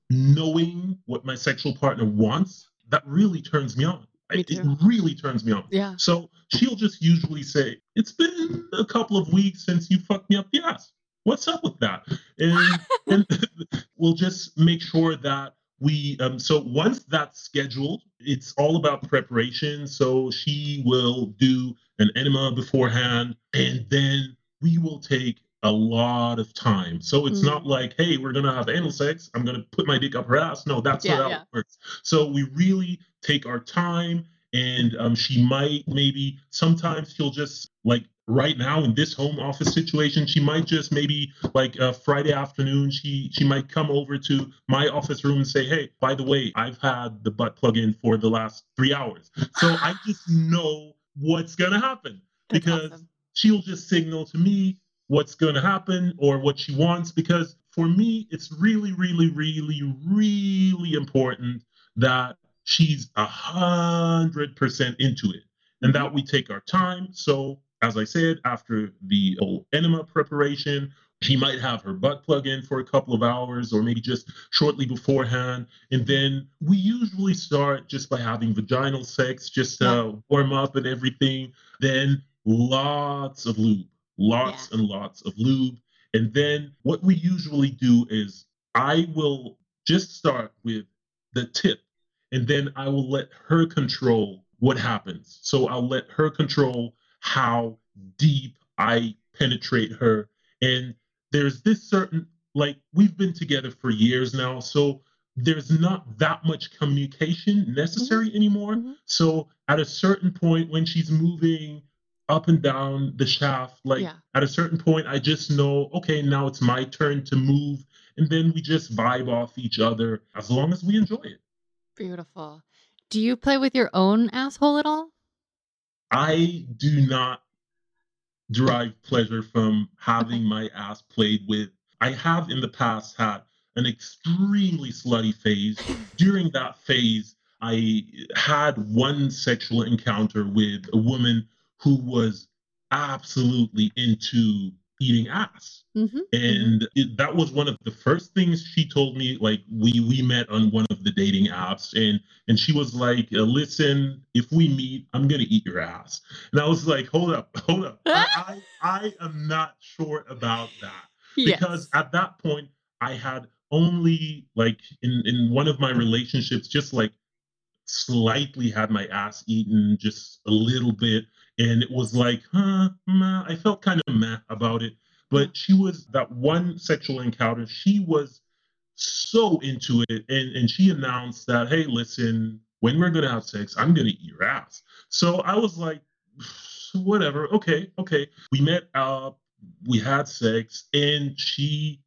knowing what my sexual partner wants. That really turns me on. Me It really turns me on. Yeah. So she'll just usually say, It's been a couple of weeks since you fucked me up the ass. What's up with that? And, and we'll just make sure that we, um, so once that's scheduled, it's all about preparation. So she will do an enema beforehand, and then we will take a lot of time. So it's not Mm. like, hey, we're gonna have anal sex. I'm gonna put my dick up her ass. No, that's Yeah, not how yeah. it works. So we really take our time, and um, she might maybe sometimes she'll just like right now in this home office situation, she might just maybe like uh, Friday afternoon, she she might come over to my office room and say, hey, by the way, I've had the butt plug in for the last three hours. So I just know what's gonna happen That's because awesome. she'll just signal to me what's going to happen or what she wants because for me it's really really really really important that she's a hundred percent into it and that we take our time. So as i said after the whole enema preparation she might have her butt plug in for a couple of hours or maybe just shortly beforehand. And then we usually start just by having vaginal sex just to warm up and everything. Then lots of lube lots Yeah. and lots of lube. And then what we usually do is i will just start with the tip and then i will let her control what happens. So i'll let her control how deep i penetrate her. And there's this certain like we've been together for years now so there's not that much communication necessary anymore. Mhm. so at a certain point when she's moving up and down the shaft like Yeah. at a certain point i just know okay now it's my turn to move and then we just vibe off each other as long as we enjoy it Beautiful. Do you play with your own asshole at all? i do not derive pleasure from having my ass played with i have in the past had an extremely slutty phase during that phase i had one sexual encounter with a woman who was absolutely into eating ass. Mm-hmm. and it, that was one of the first things she told me like we we met on one of the dating apps and and she was like uh, listen if we meet i'm gonna eat your ass. And i was like hold up hold up. I, I i am not sure about that. Because yes. at that point i had only like in in one of my relationships just like slightly had my ass eaten just a little bit and it was like huh meh. i felt kind of meh about it but she was that one sexual encounter she was so into it and and she announced that hey listen when we're gonna have sex i'm gonna eat your ass so i was like whatever okay okay we met up we had sex and she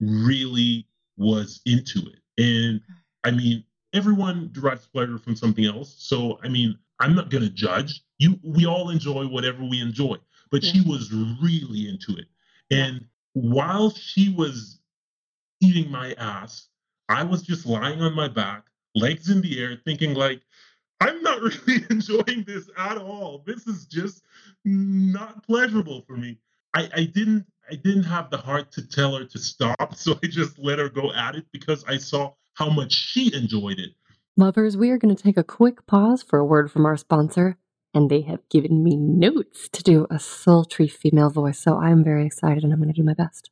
really was into it and i mean everyone derives pleasure from something else so i mean i'm not gonna judge you we all enjoy whatever we enjoy but she mm-hmm. was really into it and while she was eating my ass, I was just lying on my back, legs in the air, thinking like, I'm not really enjoying this at all. This is just not pleasurable for me. I, I didn't I didn't have the heart to tell her to stop, so I just let her go at it because I saw how much she enjoyed it. Lovers, we are going to take a quick pause for a word from our sponsor, and they have given me notes to do a sultry female voice, so I'm very excited and I'm going to do my best.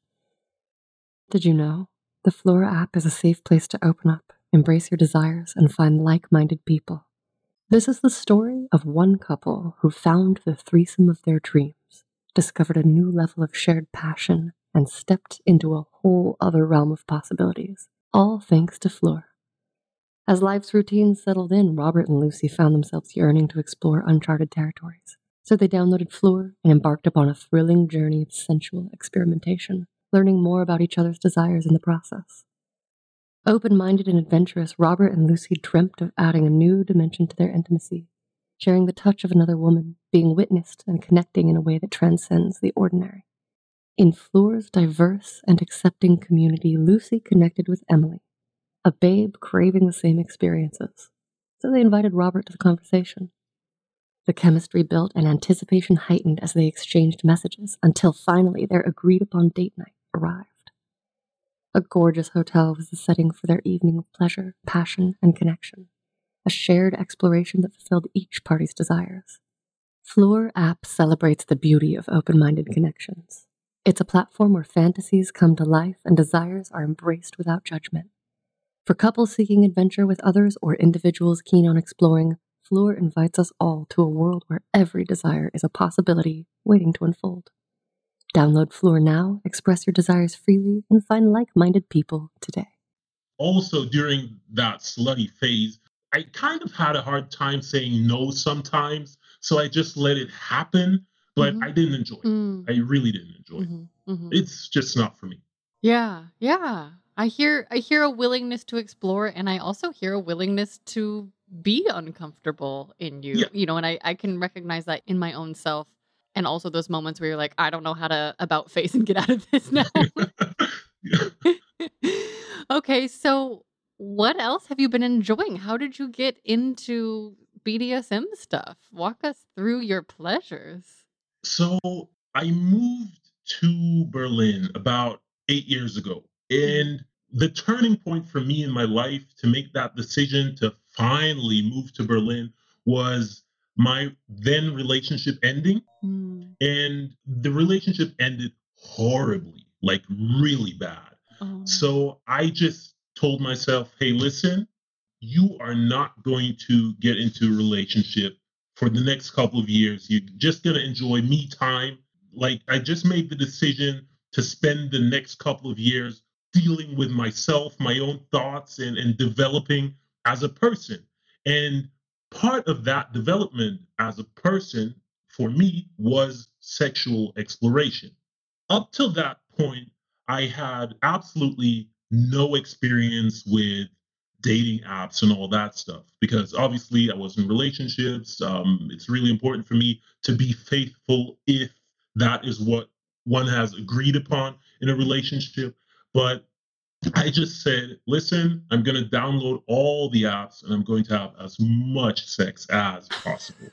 Did you know the Fleur app is a safe place to open up, embrace your desires, and find like minded people? This is the story of one couple who found the threesome of their dreams, discovered a new level of shared passion, and stepped into a whole other realm of possibilities, all thanks to Fleur. As life's routines settled in, Robert and Lucy found themselves yearning to explore uncharted territories. So they downloaded Fleur and embarked upon a thrilling journey of sensual experimentation, learning more about each other's desires in the process. Open minded and adventurous, Robert and Lucy dreamt of adding a new dimension to their intimacy, sharing the touch of another woman, being witnessed and connecting in a way that transcends the ordinary. In Fleur's diverse and accepting community, Lucy connected with Emily, a babe craving the same experiences. So they invited Robert to the conversation. The chemistry built and anticipation heightened as they exchanged messages until finally their agreed upon date night arrived. A gorgeous hotel was the setting for their evening of pleasure, passion, and connection, a shared exploration that fulfilled each party's desires. Fleur app celebrates the beauty of open minded connections. It's a platform where fantasies come to life and desires are embraced without judgment. For couples seeking adventure with others or individuals keen on exploring, Fleur invites us all to a world where every desire is a possibility waiting to unfold. Download Fleur now, express your desires freely, and find like minded people today. Also, during that slutty phase, I kind of had a hard time saying no sometimes. So I just let it happen, but Mhm. I didn't enjoy it. Mm, I really didn't enjoy it. mhm, mhm. It's just not for me. Yeah, yeah. I hear I hear a willingness to explore and I also hear a willingness to be uncomfortable in you. Yeah. You know, and I, I can recognize that in my own self. And also those moments where you're like, I don't know how to about face and get out of this now. okay, so what else have you been enjoying? How did you get into BDSM stuff? Walk us through your pleasures. So I moved to Berlin about eight years ago. And the turning point for me in my life to make that decision to finally move to Berlin was my then relationship ending. Mm. And the relationship ended horribly, like really bad. Oh. So I just told myself, hey, listen, you are not going to get into a relationship for the next couple of years. You're just going to enjoy me time. Like, I just made the decision to spend the next couple of years dealing with myself, my own thoughts, and, and developing as a person. And part of that development as a person for me was sexual exploration. Up till that point, I had absolutely no experience with dating apps and all that stuff because obviously I was in relationships. Um, it's really important for me to be faithful if that is what one has agreed upon in a relationship. But I just said, listen, I'm going to download all the apps and I'm going to have as much sex as possible.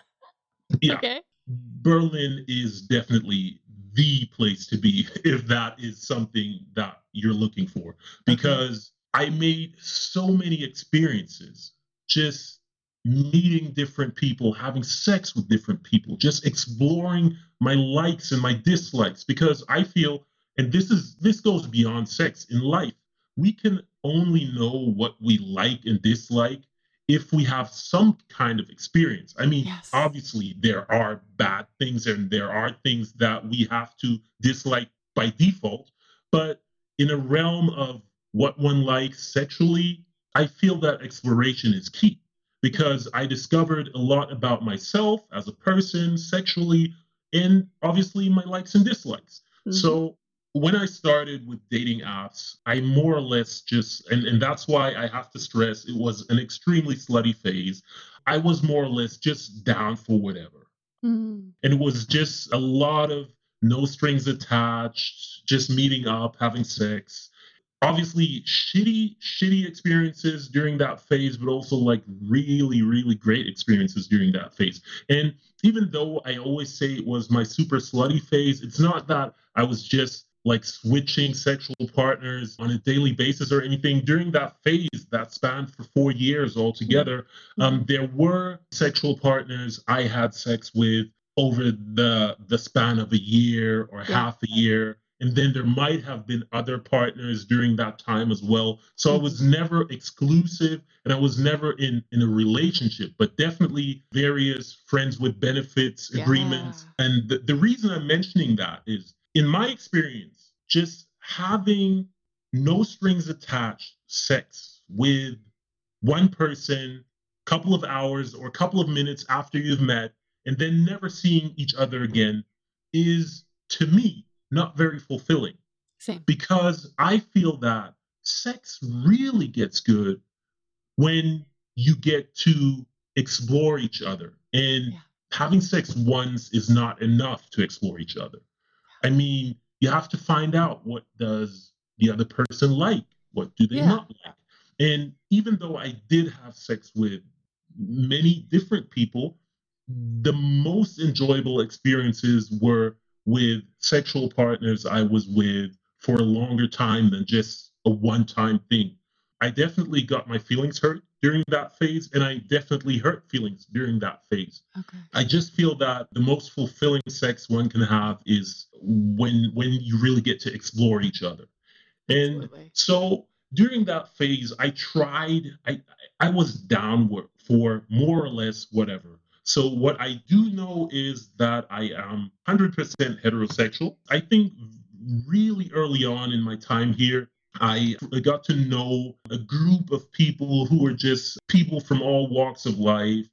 yeah. Okay. Berlin is definitely the place to be if that is something that you're looking for because I made so many experiences just meeting different people, having sex with different people, just exploring my likes and my dislikes because I feel and this is this goes beyond sex in life. We can only know what we like and dislike if we have some kind of experience. I mean, Yes. obviously there are bad things and there are things that we have to dislike by default, but in a realm of what one likes sexually, I feel that exploration is key because I discovered a lot about myself as a person sexually and obviously my likes and dislikes. Mm-hmm. So when I started with dating apps, I more or less just, and, and that's why I have to stress it was an extremely slutty phase. I was more or less just down for whatever. Mm. And it was just a lot of no strings attached, just meeting up, having sex. obviously shitty, shitty experiences during that phase, but also like really, really great experiences during that phase. And even though I always say it was my super slutty phase, it's not that I was just like switching sexual partners on a daily basis or anything during that phase that spanned for four years altogether um, there were sexual partners i had sex with over the the span of a year or Yeah. half a year and then there might have been other partners during that time as well. So i was never exclusive and i was never in in a relationship but definitely various friends with benefits agreements and the, the reason i'm mentioning that is in my experience just having no strings attached sex with one person couple of hours or a couple of minutes after you've met and then never seeing each other again is to me not very fulfilling Same. because I feel that sex really gets good when you get to explore each other. And Yeah. having sex once is not enough to explore each other. I mean, you have to find out what does the other person like? What do they Yeah. not like? And even though I did have sex with many different people, the most enjoyable experiences were with sexual partners I was with for a longer time than just a one time thing. I definitely got my feelings hurt during that phase, and I definitely hurt feelings during that phase. Okay. I just feel that the most fulfilling sex one can have is when when you really get to explore each other. And Absolutely. so during that phase, I tried, I I was downward for more or less whatever. So what I do know is that I am 100% heterosexual. I think really early on in my time here, I got to know a group of people who were just people from all walks of life,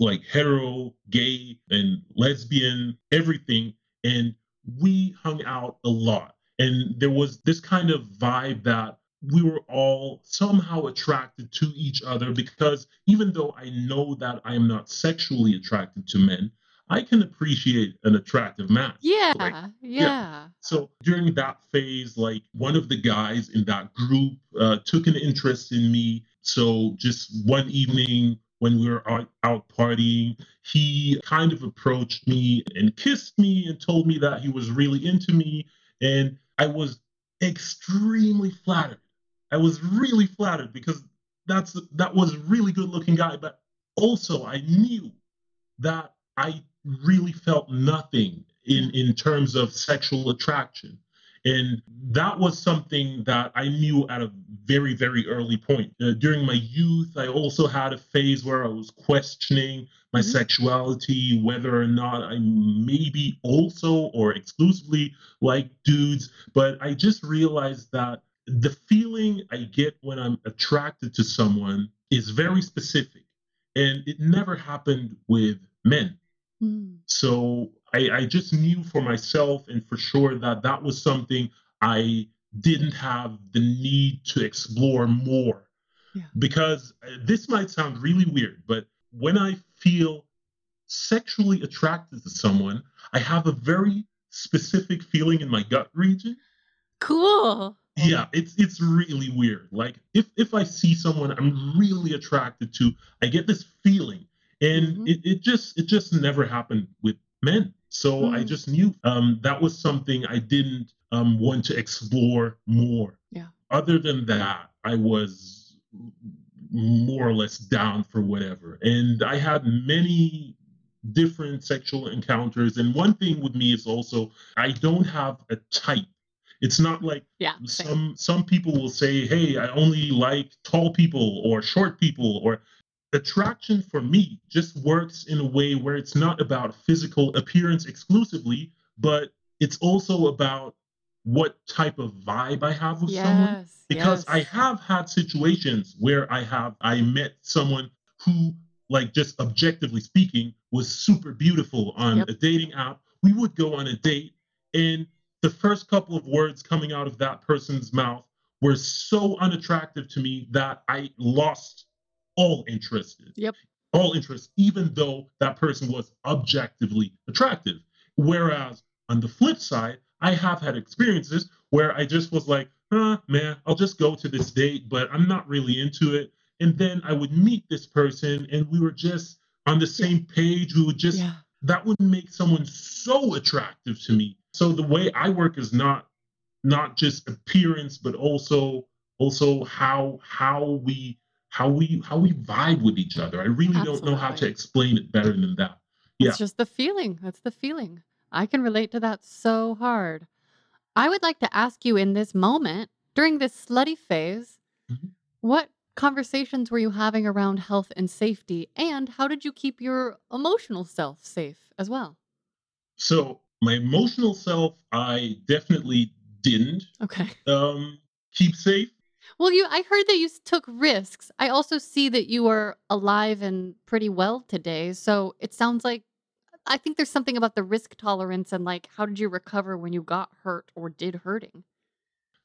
like hetero, gay, and lesbian, everything. And we hung out a lot. And there was this kind of vibe that we were all somehow attracted to each other because even though I know that I am not sexually attracted to men, I can appreciate an attractive man. Yeah. Like, yeah. so during that phase, like one of the guys in that group uh, took an interest in me. So just one evening when we were out, out partying, he kind of approached me and kissed me and told me that he was really into me. And I was extremely flattered. I was really flattered because that's that was a really good looking guy, but also I knew that I really felt nothing in in terms of sexual attraction. And that was something that I knew at a very, very early point. Uh, during my youth, I also had a phase where I was questioning my Mhm. sexuality, whether or not I maybe also or exclusively like dudes. But I just realized that the feeling I get when I'm attracted to someone is very specific. And it never happened with men. Mm. So I, I just knew for myself and for sure that that was something I didn't have the need to explore more. Yeah. Because uh, this might sound really weird, but when I feel sexually attracted to someone, I have a very specific feeling in my gut region. Cool. Yeah, it's it's really weird. Like if if I see someone I'm really attracted to, I get this feeling, and Mhm. it, it just it just never happened with men. So I Mm. just knew um, that was something I didn't um, want to explore more. Yeah. Other than that, I was more or less down for whatever, and I had many different sexual encounters. And one thing with me is also I don't have a type. It's not like Yeah. same. some some people will say hey i only like tall people or short people or attraction for me just works in a way where it's not about physical appearance exclusively but it's also about what type of vibe i have with someone Yes. because i have had situations where i have i met someone who like just objectively speaking was super beautiful on Yep. a dating app we would go on a date and the first couple of words coming out of that person's mouth were so unattractive to me that i lost all interested. Yep. all interest even though that person was objectively attractive whereas on the flip side i have had experiences where i just was like huh, man, I'll just go to this date, but I'm not really into it. And then I would meet this person and we were just on the same page. We would just, Yeah. that would make someone so attractive to me. So the way I work is not not just appearance, but also also how how we how we how we vibe with each other. I really don't know how to explain it better than that. Yeah. It's just the feeling. That's the feeling. I can relate to that so hard. I would like to ask you in this moment, during this slutty phase, Mhm. what conversations were you having around health and safety? And how did you keep your emotional self safe as well? So my emotional self, I definitely didn't Okay. um, keep safe. Well, you I heard that you took risks. I also see that you are alive and pretty well today. So it sounds like I think there's something about the risk tolerance and like how did you recover when you got hurt or did hurting?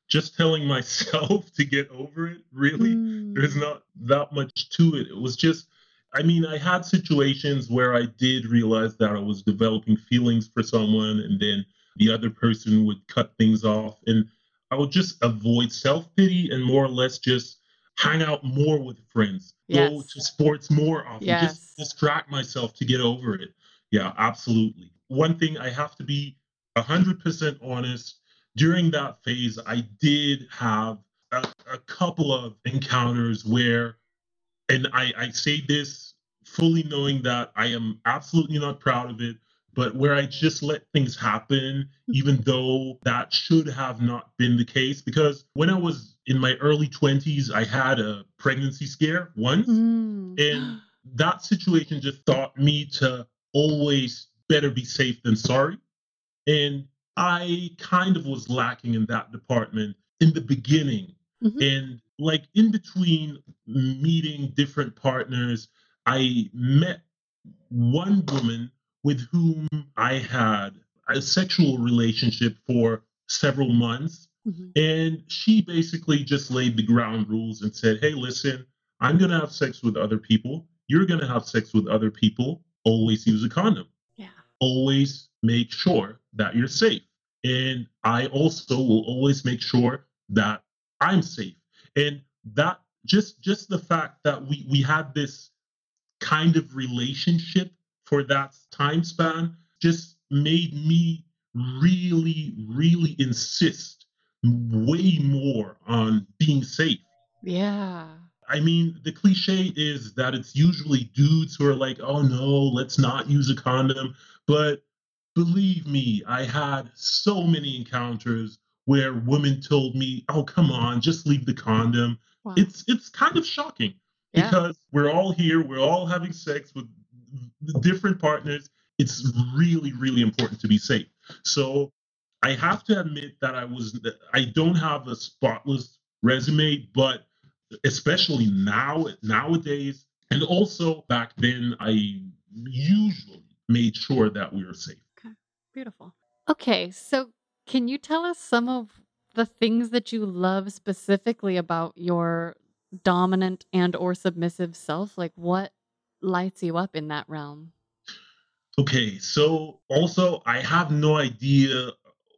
Just telling myself to get over it, really. There's Mm. not that much to it. It was just, I mean, I had situations where I did realize that I was developing feelings for someone, and then the other person would cut things off. And I would just avoid self pity and more or less just hang out more with friends, go to sports more often, Yes. just distract myself to get over it. Yeah, absolutely. One thing I have to be 100% honest during that phase, I did have a, a couple of encounters where, and I, I say this fully knowing that I am absolutely not proud of it, but where I just let things happen, even though that should have not been the case. Because when I was in my early 20s, I had a pregnancy scare once, Mm. and that situation just taught me to always better be safe than sorry. And I kind of was lacking in that department in the beginning. Mhm. And like in between meeting different partners, I met one woman with whom I had a sexual relationship for several months. Mhm. And she basically just laid the ground rules and said, hey, listen, I'm going to have sex with other people. You're going to have sex with other people. Always use a condom Yeah. always make sure that you're safe. And I also will always make sure that I'm safe. And that just just the fact that we we had this kind of relationship for that time span just made me really really insist way more on being safe. Yeah. I mean, the cliche is that it's usually dudes who are like, oh no, let's not use a condom. But believe me, I had so many encounters where women told me, oh come on, just leave the condom. Wow. It's it's kind of shocking Yeah. because we're all here, we're all having sex with different partners. It's really, really important to be safe. So I have to admit that I was I don't have a spotless resume, but especially now nowadays and also back then I usually made sure that we were safe. Okay, Beautiful. Okay, so can you tell us some of the things that you love specifically about your dominant and or submissive self? Like what lights you up in that realm? Okay, so also I have no idea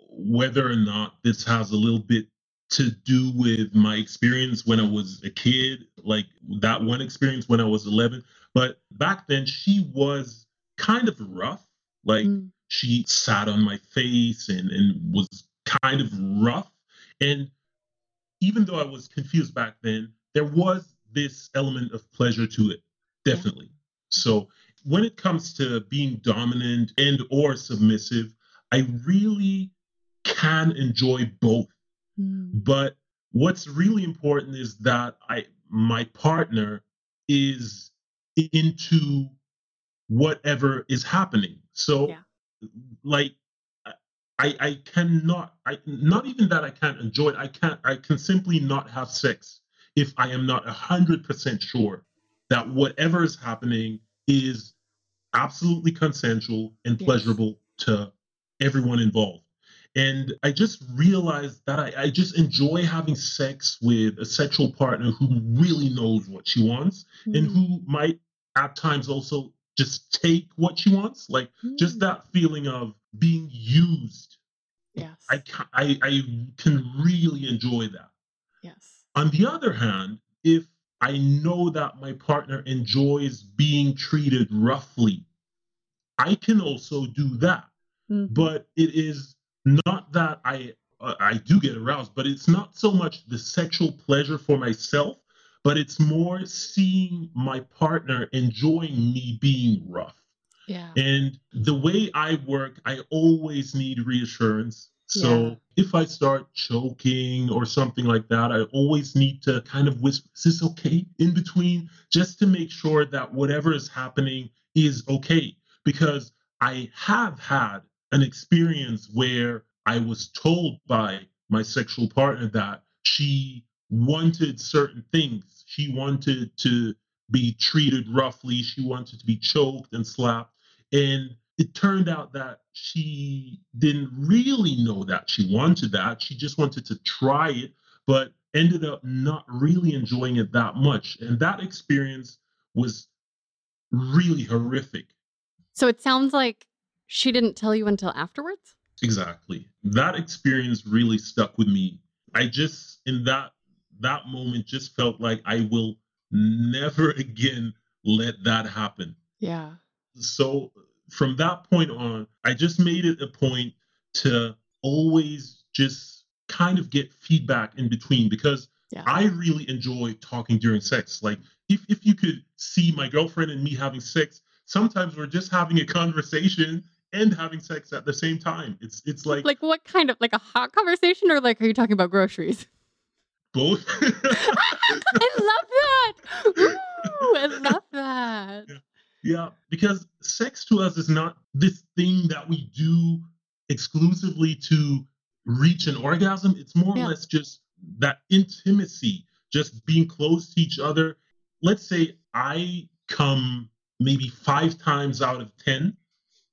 whether or not this has a little bit to do with my experience when I was a kid, like that one experience when I was 11. But back then, she was kind of rough. Like Mm. she sat on my face and, and was kind of rough. And even though I was confused back then, there was this element of pleasure to it, definitely. So when it comes to being dominant and or submissive, I really can enjoy both. Mm. But what's really important is that I my partner is into whatever is happening. So Yeah. like I I cannot I not even that I can't enjoy it. I can't I can simply not have sex if I am not a hundred percent sure that whatever is happening is absolutely consensual and Yes. pleasurable to everyone involved. And I just realized that I, I just enjoy having sex with a sexual partner who really knows what she wants and Mm. who might at times also just take what she wants. Like just Mm. that feeling of being used Yes. I, I I can really enjoy that. yes. On the other hand, if I know that my partner enjoys being treated roughly, I can also do that. Mhm. But it is not that I uh, I do get aroused, but it's not so much the sexual pleasure for myself, but it's more seeing my partner enjoying me being rough. yeah. And the way I work, I always need reassurance. So Yeah. if I start choking or something like that, I always need to kind of whisper, is this okay in between? Just to make sure that whatever is happening is okay. Because I have had an experience where I was told by my sexual partner that she wanted certain things. She wanted to be treated roughly, she wanted to be choked and slapped. And it turned out that she didn't really know that she wanted that. She just wanted to try it, but ended up not really enjoying it that much. And that experience was really horrific. So it sounds like she didn't tell you until afterwards? Exactly. That experience really stuck with me. I just in that that moment just felt like I will never again let that happen. Yeah. so from that point on, I just made it a point to always just kind of get feedback in between because Yeah. I really enjoy talking during sex. Like if if you could see my girlfriend and me having sex, sometimes we're just having a conversation and having sex at the same time. It's it's like, Like what kind of like a hot conversation or like are you talking about groceries? both. I love that. Ooh, I love that. Yeah, because sex to us is not this thing that we do exclusively to reach an orgasm. It's more Yeah. or less just that intimacy, just being close to each other. Let's say I come maybe five times out of 10.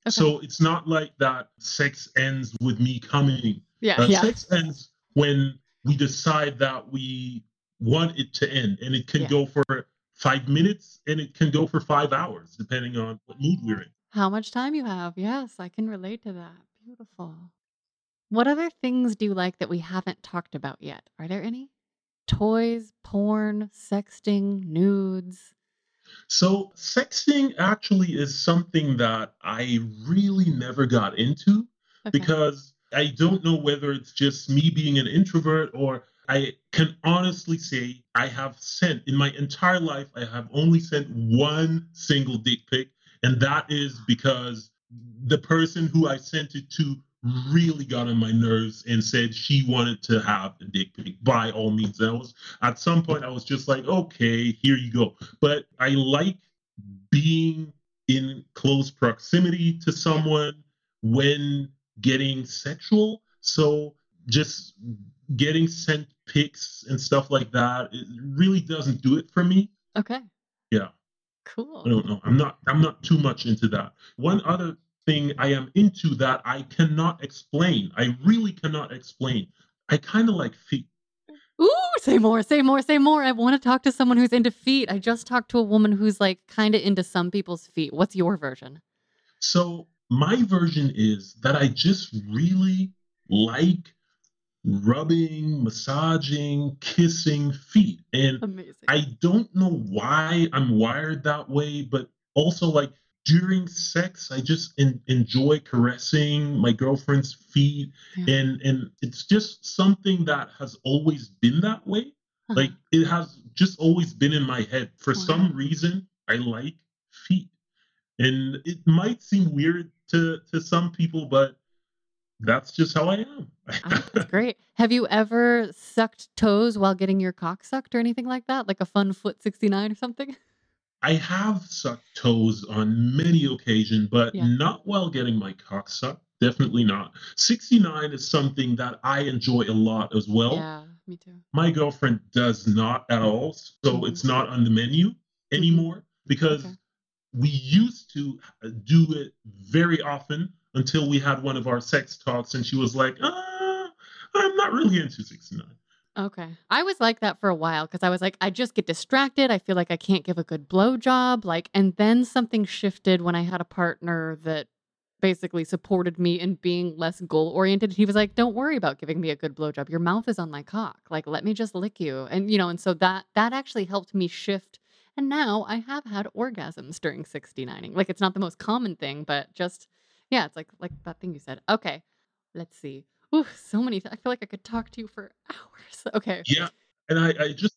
Okay. So it's not like that sex ends with me coming. Yeah. Uh, yeah. Sex ends when we decide that we want it to end, and it can Yeah. go for five minutes and it can go for five hours, depending on what mood we're in. How much time you have. Yes, I can relate to that. Beautiful. What other things do you like that we haven't talked about yet? Are there any? Toys, porn, sexting, nudes. So, sexting actually is something that I really never got into Okay. because I don't know whether it's just me being an introvert or I can honestly say I have sent in my entire life, I have only sent one single dick pic, and that is because the person who I sent it to really got on my nerves and said she wanted to have a dick pic by all means. And I was at some point I was just like, okay, here you go. But I like being in close proximity to someone when getting sexual. So just getting sent pics and stuff like that, it really doesn't do it for me. Okay. Yeah. Cool. I don't know. I'm not I'm not too much into that. One other thing I am into that I cannot explain. I really cannot explain. I kind of like feet. Ooh, say more, say more, say more. I want to talk to someone who's into feet. I just talked to a woman who's like kind of into some people's feet. What's your version? So my version is that I just really like rubbing, massaging, kissing feet. And Amazing. I don't know why I'm wired that way, but also like during sex, I just en- enjoy caressing my girlfriend's feet, Yeah. and and it's just something that has always been that way. Uh-huh. Like it has just always been in my head. For Wow. some reason, I like feet, and it might seem weird to to some people, but that's just how I am. I that's great. Have you ever sucked toes while getting your cock sucked or anything like that? Like a fun foot 69 or something? I have sucked toes on many occasions, but Yeah. not while getting my cock sucked. Definitely not. 69 is something that I enjoy a lot as well. yeah, me too. My girlfriend does not at all. So Mhm. it's not on the menu anymore because Okay. we used to do it very often until we had one of our sex talks and she was like, ah, I'm not really into 69. Okay. I was like that for a while because I was like, I just get distracted. I feel like I can't give a good blow job. Like, and then something shifted when I had a partner that basically supported me in being less goal oriented. He was like, "Don't worry about giving me a good blowjob. Your mouth is on my cock. Like, let me just lick you." And you know, and so that that actually helped me shift. And now I have had orgasms during 69ing. Like, it's not the most common thing, but just yeah, it's like like that thing you said. Okay, let's see. Ooh, so many. Th- I feel like I could talk to you for hours. Okay. Yeah. And I, I just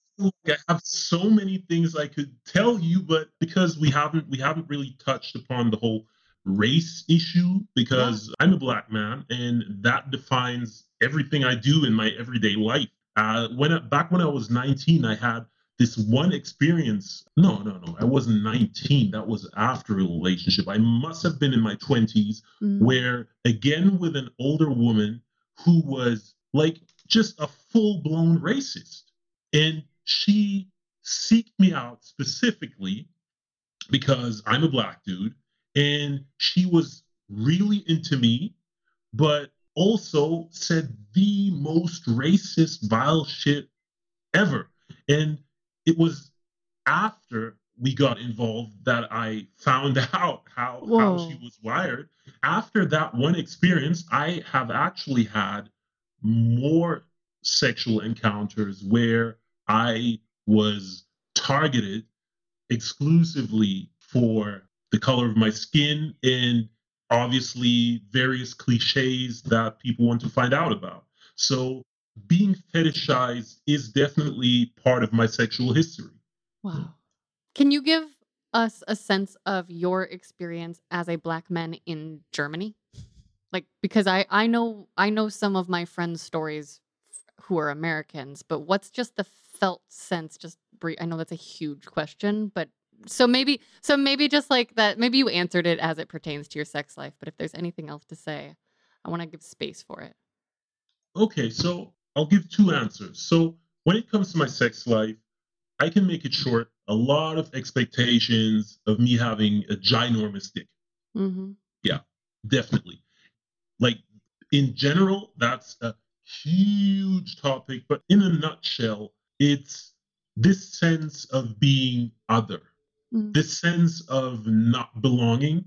I have so many things I could tell you, but because we haven't we haven't really touched upon the whole race issue because yeah. I'm a black man and that defines everything I do in my everyday life. Uh, when I, back when I was 19, I had this one experience. No, no, no. I wasn't 19. That was after a relationship. I must have been in my 20s, mm. where again with an older woman who was like just a full blown racist. And she seeked me out specifically because I'm a black dude and she was really into me, but also said the most racist, vile shit ever. And it was after we got involved that I found out how, how she was wired. After that one experience, I have actually had more sexual encounters where I was targeted exclusively for the color of my skin and obviously various cliches that people want to find out about. So being fetishized is definitely part of my sexual history. Wow. Can you give us a sense of your experience as a black man in Germany? Like because I I know I know some of my friends' stories who are Americans, but what's just the felt sense just brief I know that's a huge question, but so maybe so maybe just like that maybe you answered it as it pertains to your sex life but if there's anything else to say i want to give space for it okay so i'll give two answers so when it comes to my sex life i can make it short a lot of expectations of me having a ginormous dick mm-hmm. yeah definitely like in general that's a huge topic but in a nutshell it's this sense of being other mm. this sense of not belonging.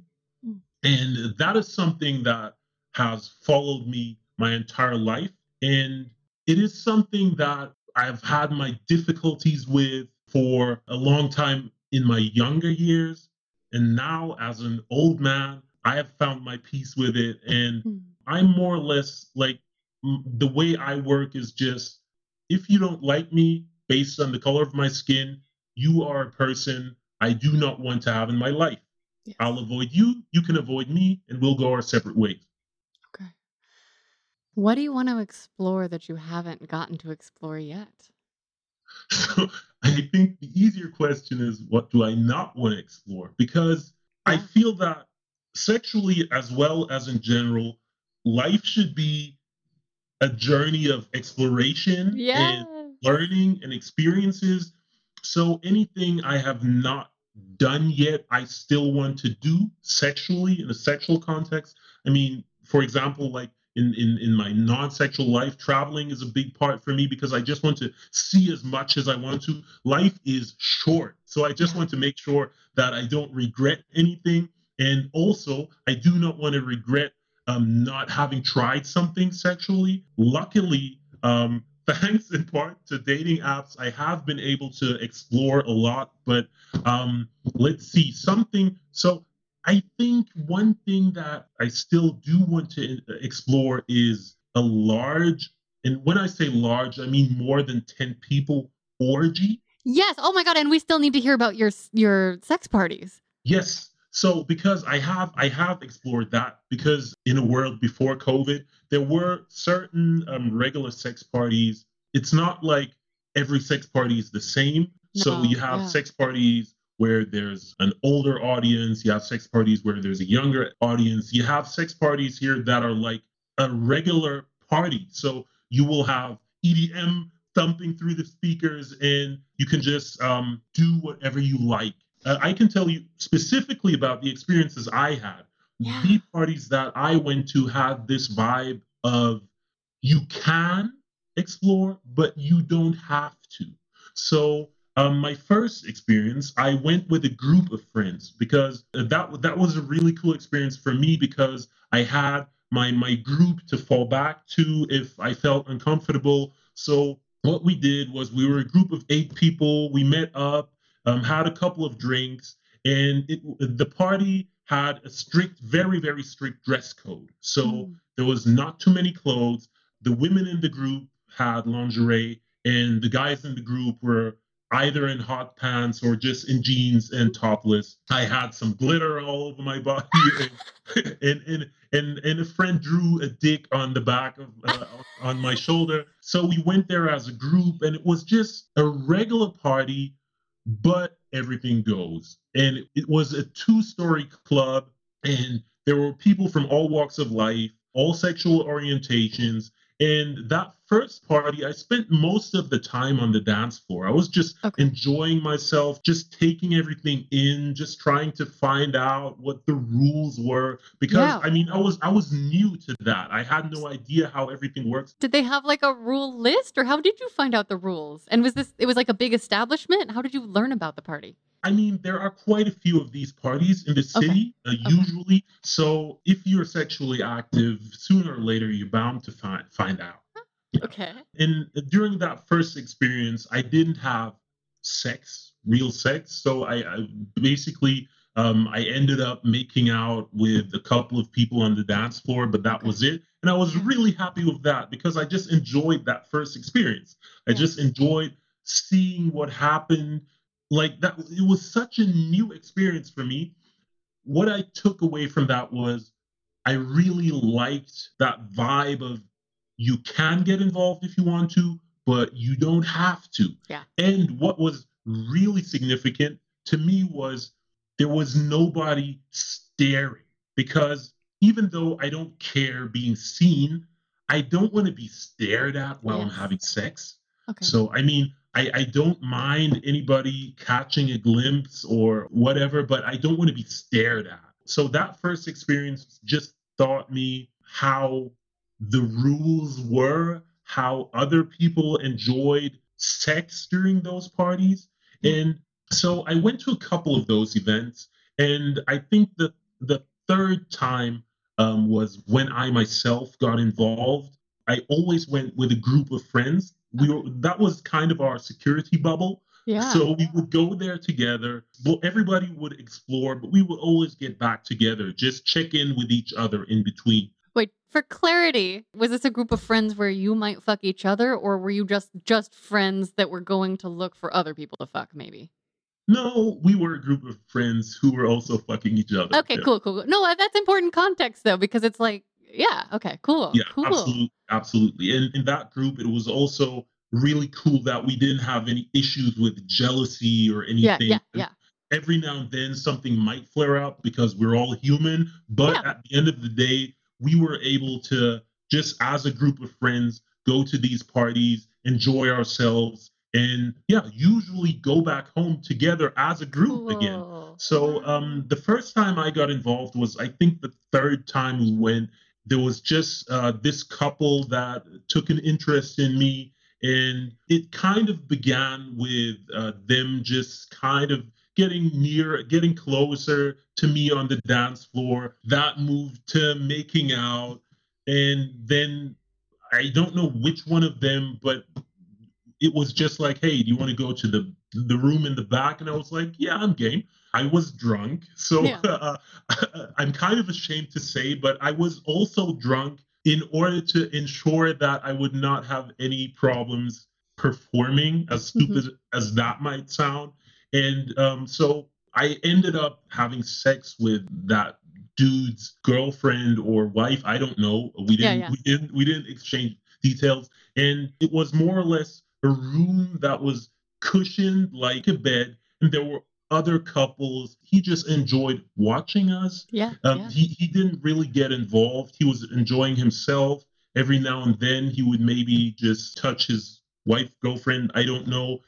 Mm. And that is something that has followed me my entire life. And it is something that I've had my difficulties with for a long time in my younger years. And now, as an old man, I have found my peace with it. And mm. I'm more or less like the way I work is just if you don't like me based on the color of my skin, you are a person I do not want to have in my life. Yes. I'll avoid you, you can avoid me, and we'll go our separate ways. What do you want to explore that you haven't gotten to explore yet? So I think the easier question is what do I not want to explore? Because yeah. I feel that sexually as well as in general, life should be a journey of exploration yeah. and learning and experiences so anything I have not done yet, I still want to do sexually in a sexual context. I mean, for example, like in, in, in my non-sexual life, traveling is a big part for me because I just want to see as much as I want to. Life is short. So I just want to make sure that I don't regret anything. And also, I do not want to regret um, not having tried something sexually. Luckily, um, thanks in part to dating apps, I have been able to explore a lot. But um, let's see something. So I think one thing that I still do want to uh, explore is a large, and when I say large, I mean more than 10 people orgy. Yes. Oh my God. And we still need to hear about your your sex parties. Yes. So because I have I have explored that because in a world before COVID, there were certain um, regular sex parties. It's not like every sex party is the same. No, so you have yeah. sex parties where there's an older audience, you have sex parties where there's a younger audience, you have sex parties here that are like a regular party. So you will have EDM thumping through the speakers and you can just um, do whatever you like uh, I can tell you specifically about the experiences I had. Yeah. The parties that I went to had this vibe of you can explore, but you don't have to. So Um, my first experience, I went with a group of friends because that that was a really cool experience for me because I had my my group to fall back to if I felt uncomfortable. So what we did was we were a group of eight people. We met up, um, had a couple of drinks, and it, the party had a strict, very very strict dress code. So Mm. there was not too many clothes. The women in the group had lingerie, and the guys in the group were either in hot pants or just in jeans and topless. I had some glitter all over my body, and and and, and, a friend drew a dick on the back of uh, on my shoulder. So we went there as a group, and it was just a regular party, but everything goes. And it was a two-story club, and there were people from all walks of life, all sexual orientations. And that first party, I spent most of the time on the dance floor. I was just Okay. enjoying myself, just taking everything in, just trying to find out what the rules were. Because Yeah. I mean, I was I was new to that. I had no idea how everything works. Did they have like a rule list or how did you find out the rules? And was this it was like a big establishment? How did you learn about the party? I mean, there are quite a few of these parties in the Okay. city, uh, Okay. usually. So if you're sexually active, sooner or later you're bound to find find out. Okay. And during that first experience, I didn't have sex, real sex. So I, I basically um, I ended up making out with a couple of people on the dance floor, but that Okay. was it. And I was really happy with that because I just enjoyed that first experience. I Yeah. just enjoyed seeing what happened. Like that, it was such a new experience for me. What I took away from that was I really liked that vibe of you can get involved if you want to, but you don't have to. Yeah. And what was really significant to me was there was nobody staring because even though I don't care being seen, I don't want to be stared at while I'm having sex. Okay. So, I mean, I, I don't mind anybody catching a glimpse or whatever, but I don't want to be stared at. So, that first experience just taught me how the rules were, how other people enjoyed sex during those parties. And so I went to a couple of those events. And I think the, the third time um, was when I myself got involved. I always went with a group of friends. We were, that was kind of our security bubble. yeah. So we would go there together. Well, everybody would explore, but we would always get back together, just check in with each other in between. Wait, for clarity, was this a group of friends where you might fuck each other or were you just just friends that were going to look for other people to fuck maybe? No, we were a group of friends who were also fucking each other. Okay, Yeah. cool, cool. cool. No, that's important context though because it's like yeah, okay, cool. Yeah, cool. absolutely, absolutely. And in that group, it was also really cool that we didn't have any issues with jealousy or anything. Yeah, yeah, yeah. Every now and then, something might flare up because we're all human. But Yeah. at the end of the day, we were able to just, as a group of friends, go to these parties, enjoy ourselves, and yeah, usually go back home together as a group again. So um, the first time I got involved was, I think, the third time we went. There was just uh, this couple that took an interest in me, and it kind of began with uh, them just kind of getting near, getting closer to me on the dance floor. That moved to making out, and then I don't know which one of them, but it was just like, hey, do you want to go to the the room in the back? And I was like, yeah, I'm game. I was drunk, so Yeah. uh, I'm kind of ashamed to say, but I was also drunk in order to ensure that I would not have any problems performing, as stupid as that might sound. And um, so I ended up having sex with that dude's girlfriend or wife. I don't know. We didn't. yeah. We didn't. We didn't exchange details. And it was more or less a room that was cushioned like a bed, and there were other couples. He just enjoyed watching us. Yeah. Um, yeah. he, he didn't really get involved. He was enjoying himself. Every now and then, he would maybe just touch his wife, girlfriend. I don't know.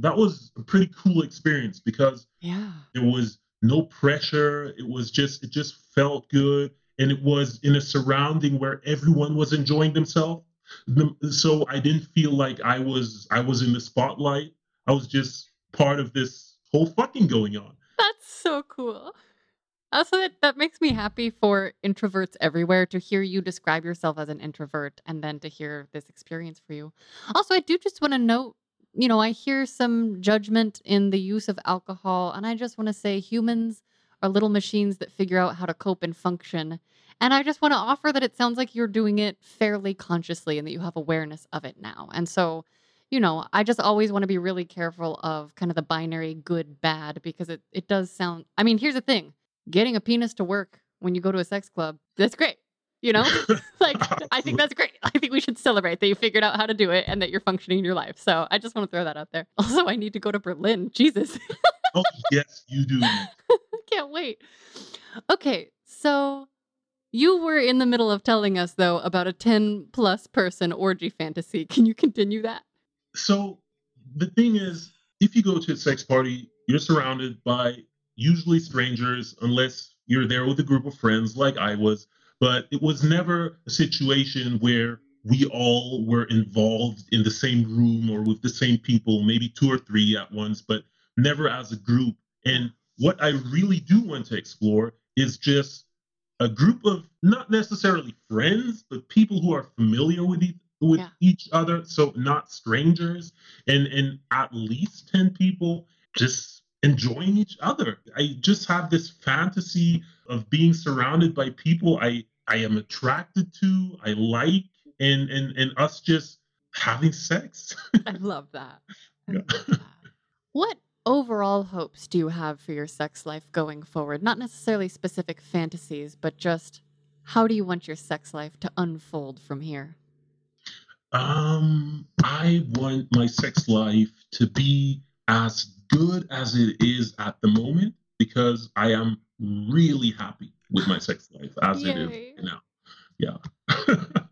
That was a pretty cool experience because Yeah. there was no pressure. It was just, it just felt good. And it was in a surrounding where everyone was enjoying themselves. The- So I didn't feel like I was, I was in the spotlight. I was just part of this whole fucking going on. That's so cool. Also, that, that makes me happy for introverts everywhere to hear you describe yourself as an introvert and then to hear this experience for you. Also, I do just want to note you know, I hear some judgment in the use of alcohol, and I just want to say humans are little machines that figure out how to cope and function. And I just want to offer that it sounds like you're doing it fairly consciously and that you have awareness of it now. And so, you know, I just always want to be really careful of kind of the binary good bad because it, it does sound. I mean, here's the thing getting a penis to work when you go to a sex club, that's great. You know, like I think that's great. I think we should celebrate that you figured out how to do it and that you're functioning in your life. So I just want to throw that out there. Also, I need to go to Berlin. Jesus. oh, yes, you do. Can't wait. Okay, so you were in the middle of telling us though about a 10 plus person orgy fantasy. Can you continue that? So the thing is, if you go to a sex party, you're surrounded by usually strangers, unless you're there with a group of friends like I was but it was never a situation where we all were involved in the same room or with the same people, maybe two or three at once, but never as a group. And what I really do want to explore is just a group of not necessarily friends, but people who are familiar with each, with yeah. each other, so not strangers, and and at least ten people just enjoying each other. I just have this fantasy of being surrounded by people I I am attracted to, I like, and and and us just having sex. I love that. I love that. What overall hopes do you have for your sex life going forward? Not necessarily specific fantasies, but just how do you want your sex life to unfold from here? Um, I want my sex life to be as good as it is at the moment because I am really happy with my sex life as Yay. it is now. Yeah.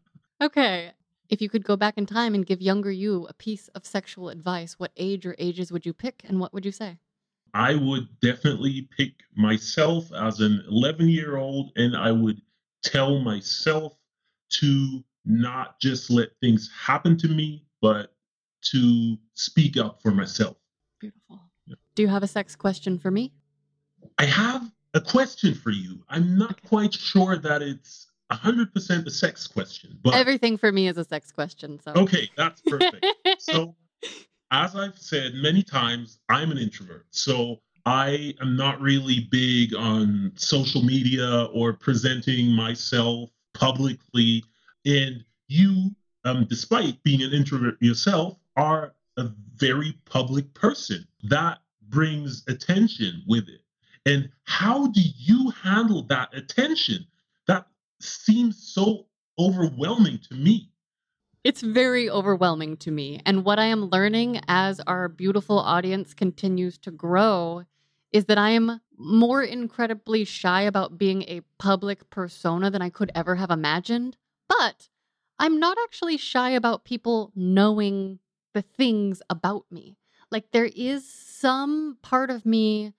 okay. If you could go back in time and give younger you a piece of sexual advice, what age or ages would you pick and what would you say? I would definitely pick myself as an 11 year old and I would tell myself to not just let things happen to me, but to speak up for myself. Beautiful. Yeah. Do you have a sex question for me? I have a question for you. I'm not okay. quite sure that it's 100% a sex question, but everything for me is a sex question. So okay, that's perfect. so, as I've said many times, I'm an introvert. So I am not really big on social media or presenting myself publicly. And you, um, despite being an introvert yourself, are a very public person. That brings attention with it. And how do you handle that attention? That seems so overwhelming to me. It's very overwhelming to me. And what I am learning as our beautiful audience continues to grow is that I am more incredibly shy about being a public persona than I could ever have imagined. But I'm not actually shy about people knowing the things about me. Like, there is some part of me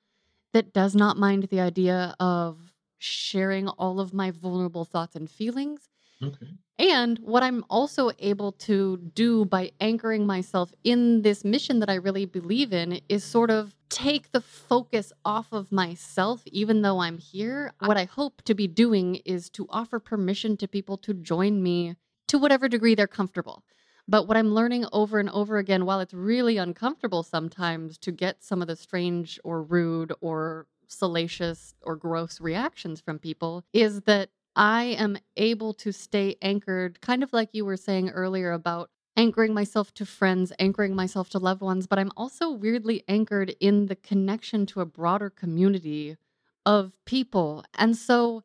that does not mind the idea of sharing all of my vulnerable thoughts and feelings. Okay. And what I'm also able to do by anchoring myself in this mission that I really believe in is sort of take the focus off of myself, even though I'm here. What I hope to be doing is to offer permission to people to join me to whatever degree they're comfortable. But what I'm learning over and over again, while it's really uncomfortable sometimes to get some of the strange or rude or salacious or gross reactions from people, is that I am able to stay anchored, kind of like you were saying earlier about anchoring myself to friends, anchoring myself to loved ones, but I'm also weirdly anchored in the connection to a broader community of people. And so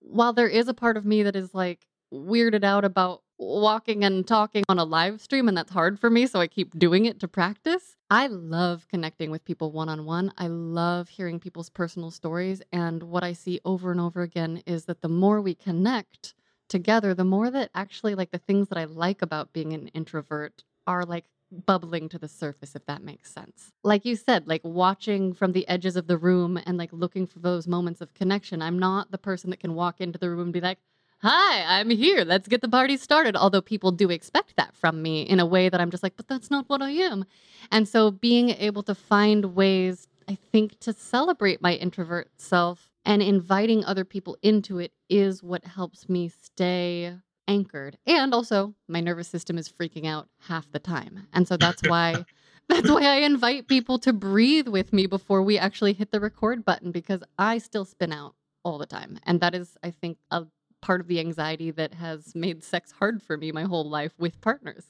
while there is a part of me that is like weirded out about walking and talking on a live stream, and that's hard for me. So I keep doing it to practice. I love connecting with people one on one. I love hearing people's personal stories. And what I see over and over again is that the more we connect together, the more that actually, like, the things that I like about being an introvert are like bubbling to the surface, if that makes sense. Like you said, like watching from the edges of the room and like looking for those moments of connection. I'm not the person that can walk into the room and be like, hi, I'm here. Let's get the party started. Although people do expect that from me in a way that I'm just like, but that's not what I am. And so being able to find ways, I think, to celebrate my introvert self and inviting other people into it is what helps me stay anchored. And also, my nervous system is freaking out half the time. And so that's why that's why I invite people to breathe with me before we actually hit the record button because I still spin out all the time. And that is I think a part of the anxiety that has made sex hard for me my whole life with partners.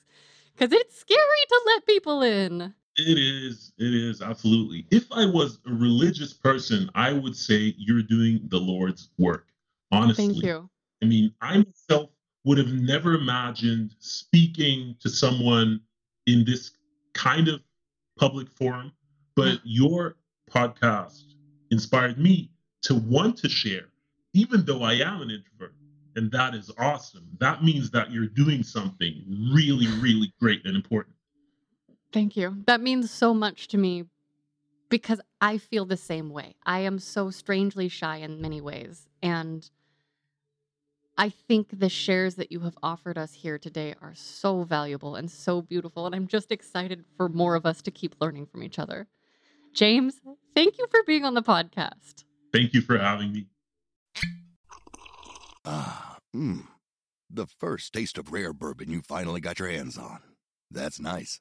Cuz it's scary to let people in. It is. It is absolutely. If I was a religious person, I would say you're doing the Lord's work. Honestly. Thank you. I mean, I myself would have never imagined speaking to someone in this kind of public forum, but mm. your podcast inspired me to want to share, even though I am an introvert. And that is awesome. That means that you're doing something really, really great and important. Thank you. That means so much to me because I feel the same way. I am so strangely shy in many ways. And I think the shares that you have offered us here today are so valuable and so beautiful. And I'm just excited for more of us to keep learning from each other. James, thank you for being on the podcast. Thank you for having me. Ah, mmm. The first taste of rare bourbon you finally got your hands on. That's nice.